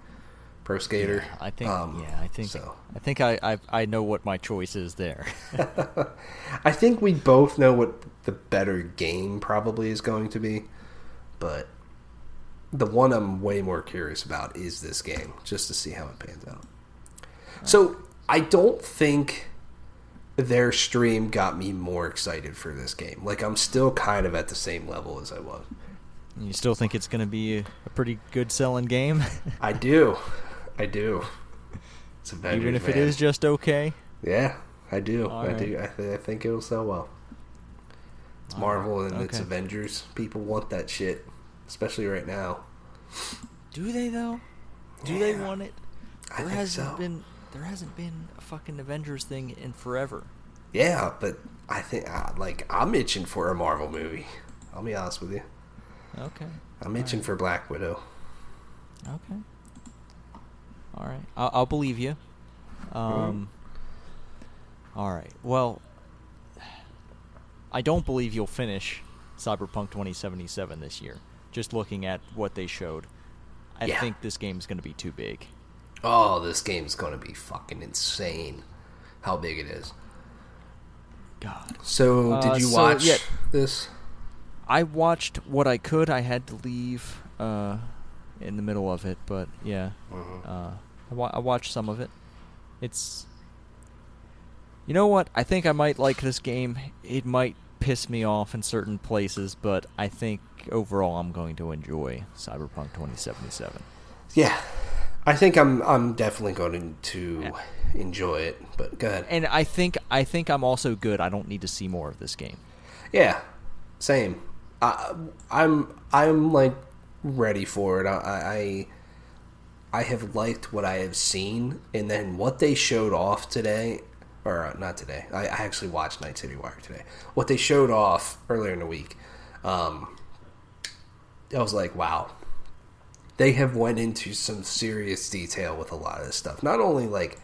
Pro Skater. Yeah, I think. Um, yeah, I think. So. I think I, I I know what my choice is there. I think we both know what the better game probably is going to be, but the one I'm way more curious about is this game, just to see how it pans out. So I don't think their stream got me more excited for this game. Like I'm still kind of at the same level as I was. You still think it's going to be a pretty good selling game? I do, I do. It's a Avengers, Even if man. it is just okay. Yeah, I do. All I right. do. I, th- I, think it'll sell well. It's Marvel right. and okay. it's Avengers. People want that shit especially right now. Do they though? Do yeah, they want it? There hasn't so. been there hasn't been a fucking Avengers thing in forever. Yeah, but I think uh, like I'm itching for a Marvel movie. I'll be honest with you. Okay. I'm itching right. for Black Widow. Okay. All right, I'll, I'll believe you. Um. Mm-hmm. All right. Well, I don't believe you'll finish Cyberpunk 2077 this year just looking at what they showed. I yeah. think this game's going to be too big. Oh, this game's going to be fucking insane. How big it is. God. So, did uh, you uh, watch yeah, this? I watched what I could. I had to leave uh, in the middle of it, but yeah, mm-hmm. uh, I, wa- I watched some of it. It's, you know what? I think I might like this game. It might piss me off in certain places, but I think overall I'm going to enjoy Cyberpunk 2077. Yeah, I think I'm I'm definitely going to yeah. enjoy it. But go ahead. And I think I think I'm also good. I don't need to see more of this game. Yeah, same. I, I'm I'm like ready for it. I, I I have liked what I have seen, and then what they showed off today or uh, not today. I, I, actually watched Night City Wire today. What they showed off earlier in the week, um, I was like, wow, they have went into some serious detail with a lot of this stuff. Not only like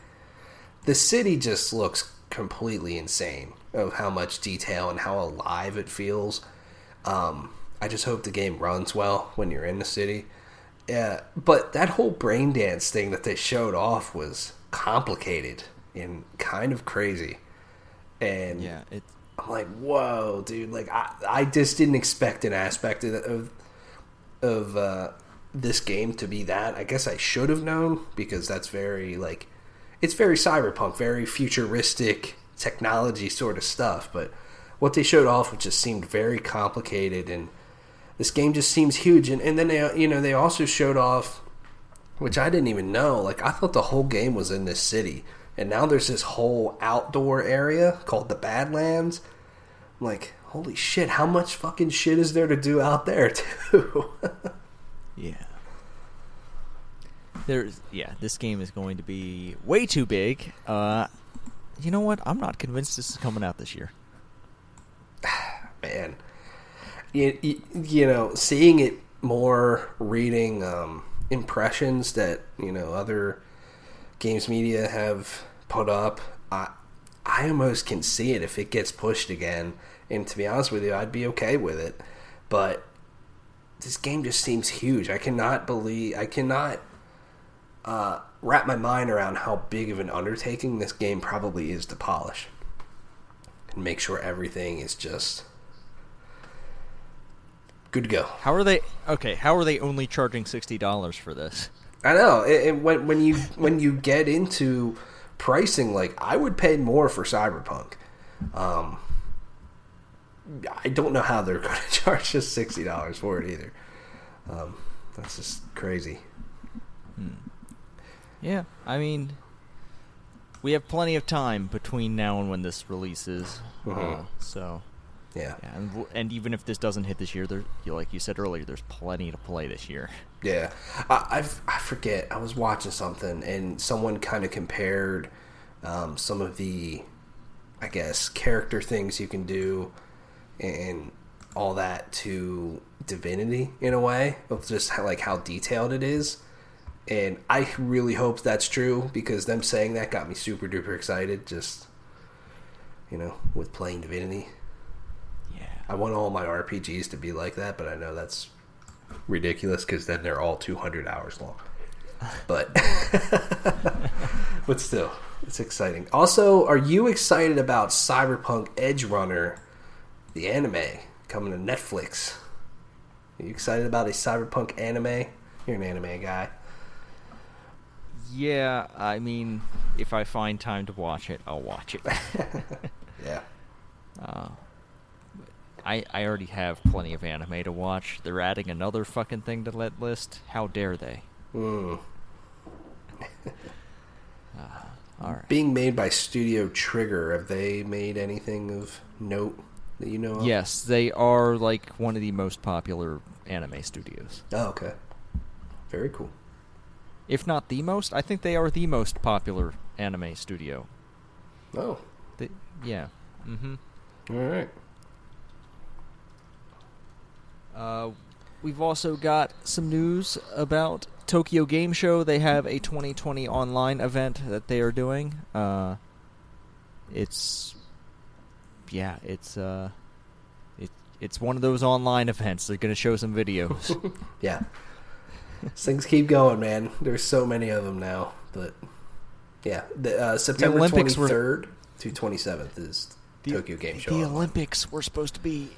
the city just looks completely insane of how much detail and how alive it feels. Um, I just hope the game runs well when you're in the city. Yeah, but that whole brain dance thing that they showed off was complicated and kind of crazy. And yeah, it. I'm like, whoa, dude! Like, I I just didn't expect an aspect of of, of uh, this game to be that. I guess I should have known because that's very like, it's very cyberpunk, very futuristic technology sort of stuff. But what they showed off, just seemed very complicated and this game just seems huge. And, and then they, you know, they also showed off, which I didn't even know. Like I thought the whole game was in this city, and now there's this whole outdoor area called the Badlands. I'm like, holy shit! How much fucking shit is there to do out there too? Yeah. There's yeah, this game is going to be way too big. Uh you know what? I'm not convinced this is coming out this year. Man, you, you, you know, seeing it more, reading um, impressions that you know other games media have put up, I I almost can see it if it gets pushed again. And to be honest with you, I'd be okay with it. But this game just seems huge. I cannot believe I cannot uh, wrap my mind around how big of an undertaking this game probably is to polish and make sure everything is just good to go. How are they Okay, how are they only charging $60 for this? I know. It, it, when when you when you get into pricing, like I would pay more for Cyberpunk. Um, I don't know how they're going to charge just sixty dollars for it either. Um, that's just crazy. Yeah, I mean, we have plenty of time between now and when this releases. Uh, Mhm. so, Yeah, yeah, and, and even if this doesn't hit this year, there, like you said earlier, there's plenty to play this year. yeah. I I've, I forget. I was watching something and someone kind of compared um, some of the, I guess, character things you can do and all that to Divinity in a way of just how, like how detailed it is. And I really hope that's true because them saying that got me super duper excited. Just you know, with playing Divinity. I want all my RPGs to be like that, but I know that's ridiculous because then they're all 200 hours long. But but still, it's exciting. Also, are you excited about Cyberpunk Edgerunner, the anime coming to Netflix? Are you excited about a Cyberpunk anime? You're an anime guy. Yeah, I mean, if I find time to watch it, I'll watch it. Yeah. uh, I I already have plenty of anime to watch. They're adding another fucking thing to that list. How dare they? Mm. All right. Being made by Studio Trigger, have they made anything of note that you know of? Yes, they are like one of the most popular anime studios. Oh, okay. Very cool. If not the most, I think they are the most popular anime studio. Oh, They, yeah. Mm-hmm. all right. Uh, we've also got some news about Tokyo Game Show. They have a 2020 online event that they are doing. Uh, it's yeah, it's uh, it, it's one of those online events. They're going to show some videos. Yeah. Things keep going, man. There's so many of them now, but yeah, the, uh, September were- 23rd to 27th is Tokyo Game Show. The Olympics were supposed to be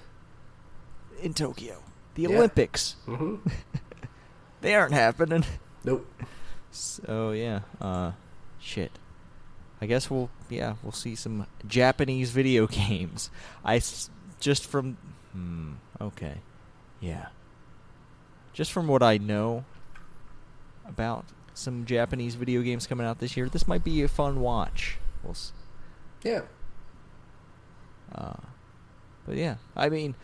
in Tokyo. The Yeah. Olympics. hmm They aren't happening. Nope. So yeah, uh, shit. I guess we'll yeah we'll see some Japanese video games. I s- just from hmm okay, yeah. Just from what I know about some Japanese video games coming out this year, this might be a fun watch. We'll s- Yeah. uh, but yeah, I mean,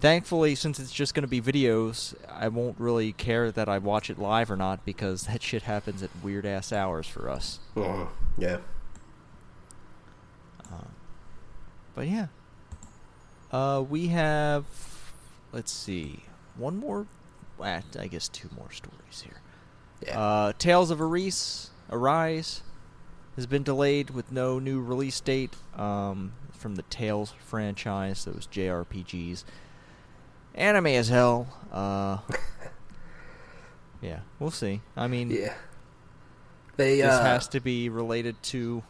thankfully, since it's just going to be videos, I won't really care that I watch it live or not because that shit happens at weird ass hours for us. Mhm. Yeah. Uh, but yeah, uh, we have, let's see, one more, I guess two more stories here. Yeah. Uh, Tales of Arise, Arise has been delayed with no new release date um, from the Tales franchise, those JRPGs. Anime as hell. Uh, yeah, we'll see. I mean, yeah. They this uh, has to be related to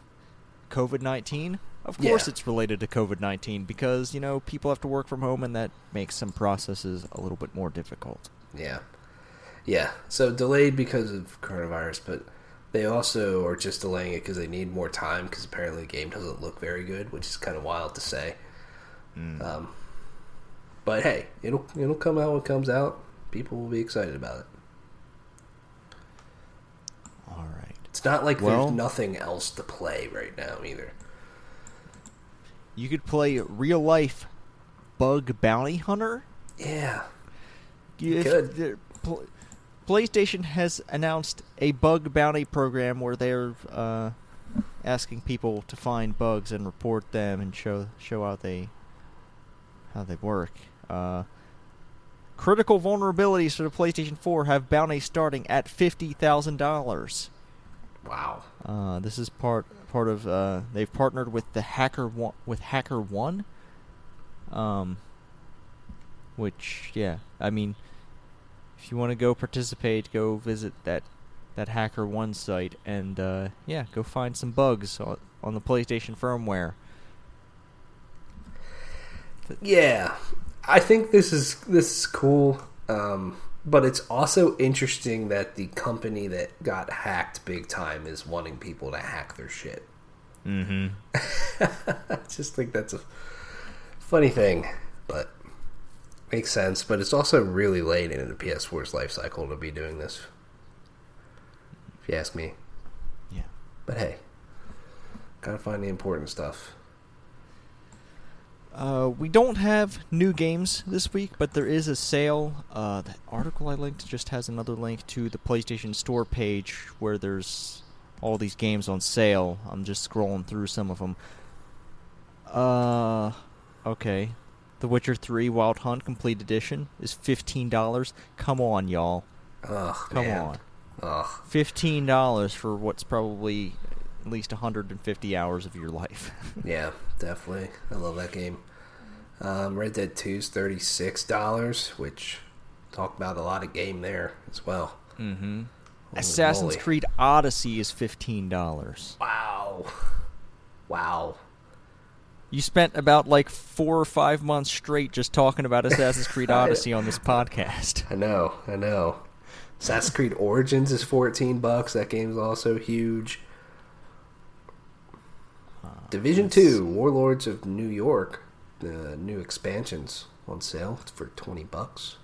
COVID 19. Of course, Yeah. it's related to COVID 19 because, you know, people have to work from home and that makes some processes a little bit more difficult. Yeah. Yeah. So delayed because of coronavirus, but they also are just delaying it because they need more time because apparently the game doesn't look very good, which is kind of wild to say. Um, But hey, it'll it'll come out when it comes out. People will be excited about it. All right. It's not like Well- there's nothing else to play right now either. You could play real life Bug Bounty Hunter. Yeah. You- if the- pl- PlayStation has announced a bug bounty program where they're uh, asking people to find bugs and report them and show show how they how they work. Uh, critical vulnerabilities for the PlayStation 4 have bounty starting at fifty thousand dollars. Wow. Uh, this is part part of uh, they've partnered with the hacker one, with Hacker One. Um, which yeah, I mean, if you want to go participate, go visit that that Hacker One site and uh, yeah, go find some bugs on, on the PlayStation firmware. Yeah, I think this is this is cool, um, but it's also interesting that the company that got hacked big time is wanting people to hack their shit. Mm-hmm. I just think that's a funny thing, but makes sense. But it's also really late in the PS4's life cycle to be doing this, if you ask me. Yeah. But hey, gotta find the important stuff. Uh, we don't have new games this week, but there is a sale. Uh, the article I linked just has another link to the PlayStation Store page where there's all these games on sale. I'm just scrolling through some of them. Uh, okay. The Witcher 3 Wild Hunt Complete Edition is $15. Come on, y'all. Ugh, Come man. on. Ugh. $15 for what's probably at least 150 hours of your life. Yeah, definitely. I love that game. Um, Red Dead 2 is $36, which talk about a lot of game there as well. mm-hmm. Assassin's moly. Creed Odyssey is $15. Wow. Wow. You spent about like four or five months straight just talking about Assassin's Creed Odyssey on this podcast. I know, I know. Assassin's Creed Origins is 14 bucks. That game's also huge. Division 2, Warlords of New York, the new expansions on sale for 20 bucks.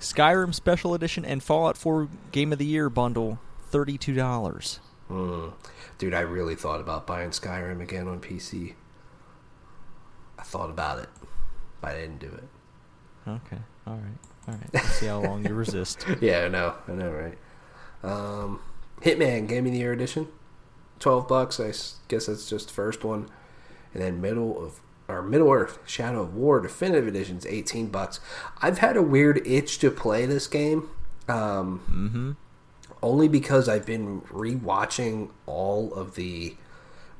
Skyrim Special Edition and Fallout 4 Game of the Year bundle, thirty-two dollars. Hmm. Dude, I really thought about buying Skyrim again on PC. I thought about it, but I didn't do it. Okay, all right, all right. Let's see how long you resist. Yeah, I know, I know, right? Um, Hitman Game of the Year edition, twelve bucks. I guess that's just the first one, and then Middle of or Middle Earth Shadow of War Definitive Edition's eighteen bucks. I've had a weird itch to play this game, um, Mm-hmm. only because I've been rewatching all of the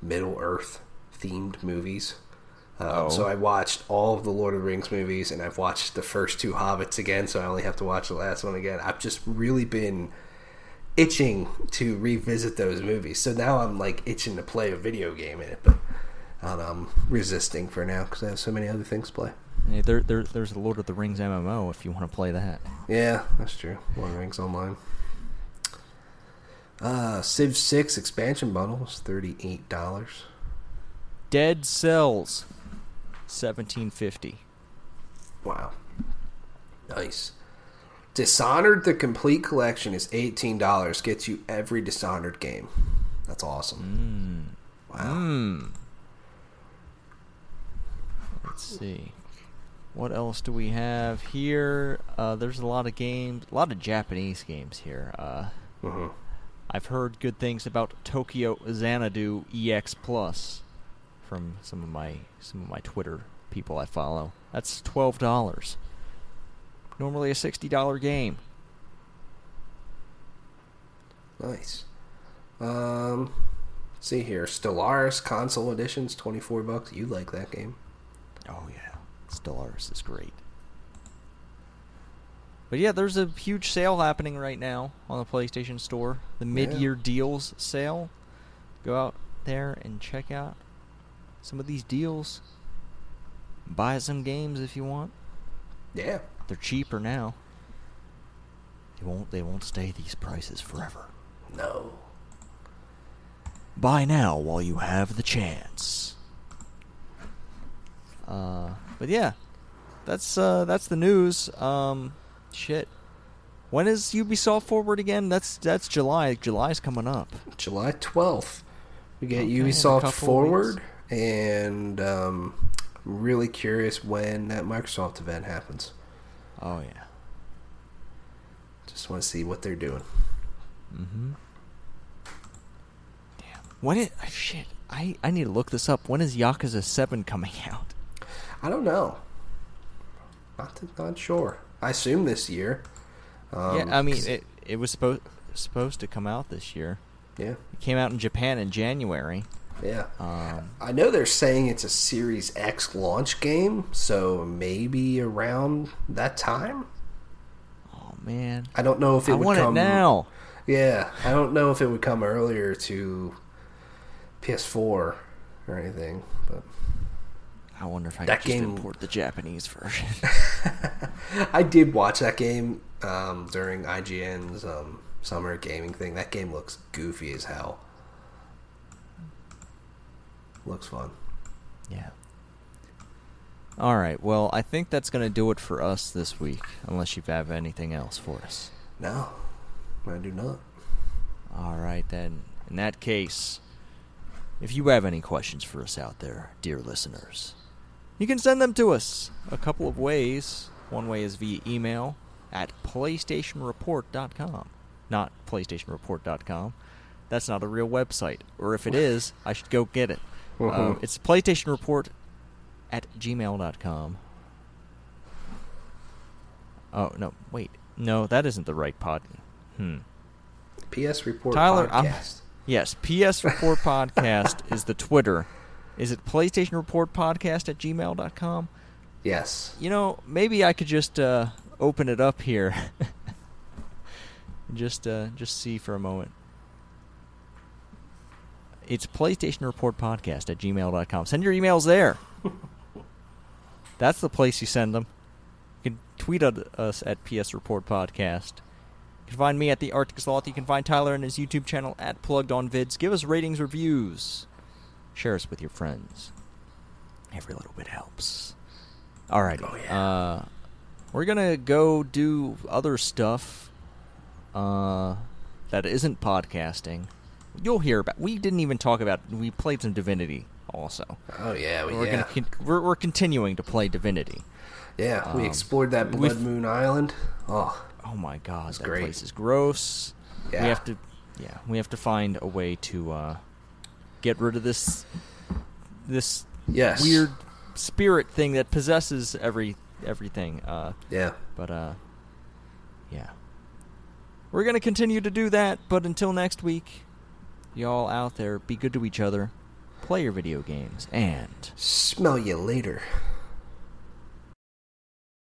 Middle Earth themed movies. Um, Oh. So I watched all of the Lord of the Rings movies, and I've watched the first two Hobbits again. So I only have to watch the last one again. I've just really been itching to revisit those movies. So now I'm like itching to play a video game in it, but I don't know, I'm resisting for now because I have so many other things to play. Yeah, there, there, there's a Lord of the Rings MMO if you want to play that. Yeah, that's true. Lord of the Rings Online. Uh, Civ 6 expansion bundle is $38. Dead Cells, seventeen fifty. Wow. Nice. Dishonored the complete collection is $18. Gets you every Dishonored game. That's awesome. Mm. Wow. Mm. Let's see. What else do we have here? Uh, there's a lot of games, a lot of Japanese games here. Uh, hmm I've heard good things about Tokyo Xanadu EX Plus from some of my some of my Twitter people I follow. That's twelve dollars. Normally a sixty dollar game. Nice. Um, see here. Stellaris console editions, 24 bucks. You like that game. Oh yeah, Stellaris is great. But yeah, there's a huge sale happening right now on the PlayStation Store. The mid-year deals sale. Go out there and check out some of these deals. Buy some games if you want. Yeah. They're cheaper now. They won't they won't stay these prices forever. No. Buy now while you have the chance. Uh, but yeah, that's uh, that's the news. Um, shit. When is Ubisoft Forward again? That's that's July. July's coming up. July 12th. We get Okay, Ubisoft Forward, and um, I'm really curious when that Microsoft event happens. Oh yeah. Just want to see what they're doing. Mm-hmm. Damn. When it ah, shit. I I need to look this up. When is Yakuza Seven coming out? I don't know. Not not sure. I assume this year. Um, yeah, I mean it. It was supposed supposed to come out this year. yeah, It came out in Japan in January. Yeah. Um, I know they're saying it's a Series X launch game, so maybe around that time. oh man, I don't know if it I would want come it now. Yeah, I don't know if it would come earlier to PS4 or anything, but I wonder if I That game- import the Japanese version. I did watch that game um, during IGN's um, summer gaming thing. That game looks goofy as hell. Looks fun. yeah. All right. Well, I think that's gonna do it for us this week. Unless you have anything else for us. No, I do not. All right then. In that case, if you have any questions for us out there, dear listeners, you can send them to us a couple of ways. One way is via email at PlayStationReport.com, not PlayStationReport.com. That's not a real website, or if it is, I should go get it. Um, Mhm. it's PlayStationReport at gmail.com. Oh no, wait, no, that isn't the right pod. Hmm. PS Report Tyler, I'm- Yes, PS Report Podcast is the Twitter. Is it PlayStation Report Podcast at gmail.com? Yes. You know, maybe I could just uh, open it up here. just uh, just see for a moment. It's PlayStation Report Podcast at gmail.com. Send your emails there. That's the place you send them. You can tweet at us at PS Report Podcast. You can find me at the Arctic Sloth. You can find Tyler and his YouTube channel at Plugged On Vids. Give us ratings, reviews. Share us with your friends. Every little bit helps. Alrighty. Oh, yeah. Uh, we're gonna go do other stuff uh, that isn't podcasting. You'll hear about. We didn't even talk about. We played some Divinity also. Oh yeah, we, We're yeah. gonna we're, we're continuing to play Divinity. yeah, we um, explored that Blood Moon Island. Oh, Oh my god, that great. place is gross. Yeah. We have to yeah, we have to find a way to uh, get rid of this this yes. weird spirit thing that possesses every everything. Uh, Yeah. but uh, yeah, we're gonna continue to do that. But until next week, y'all out there, be good to each other, play your video games, and Smell you later.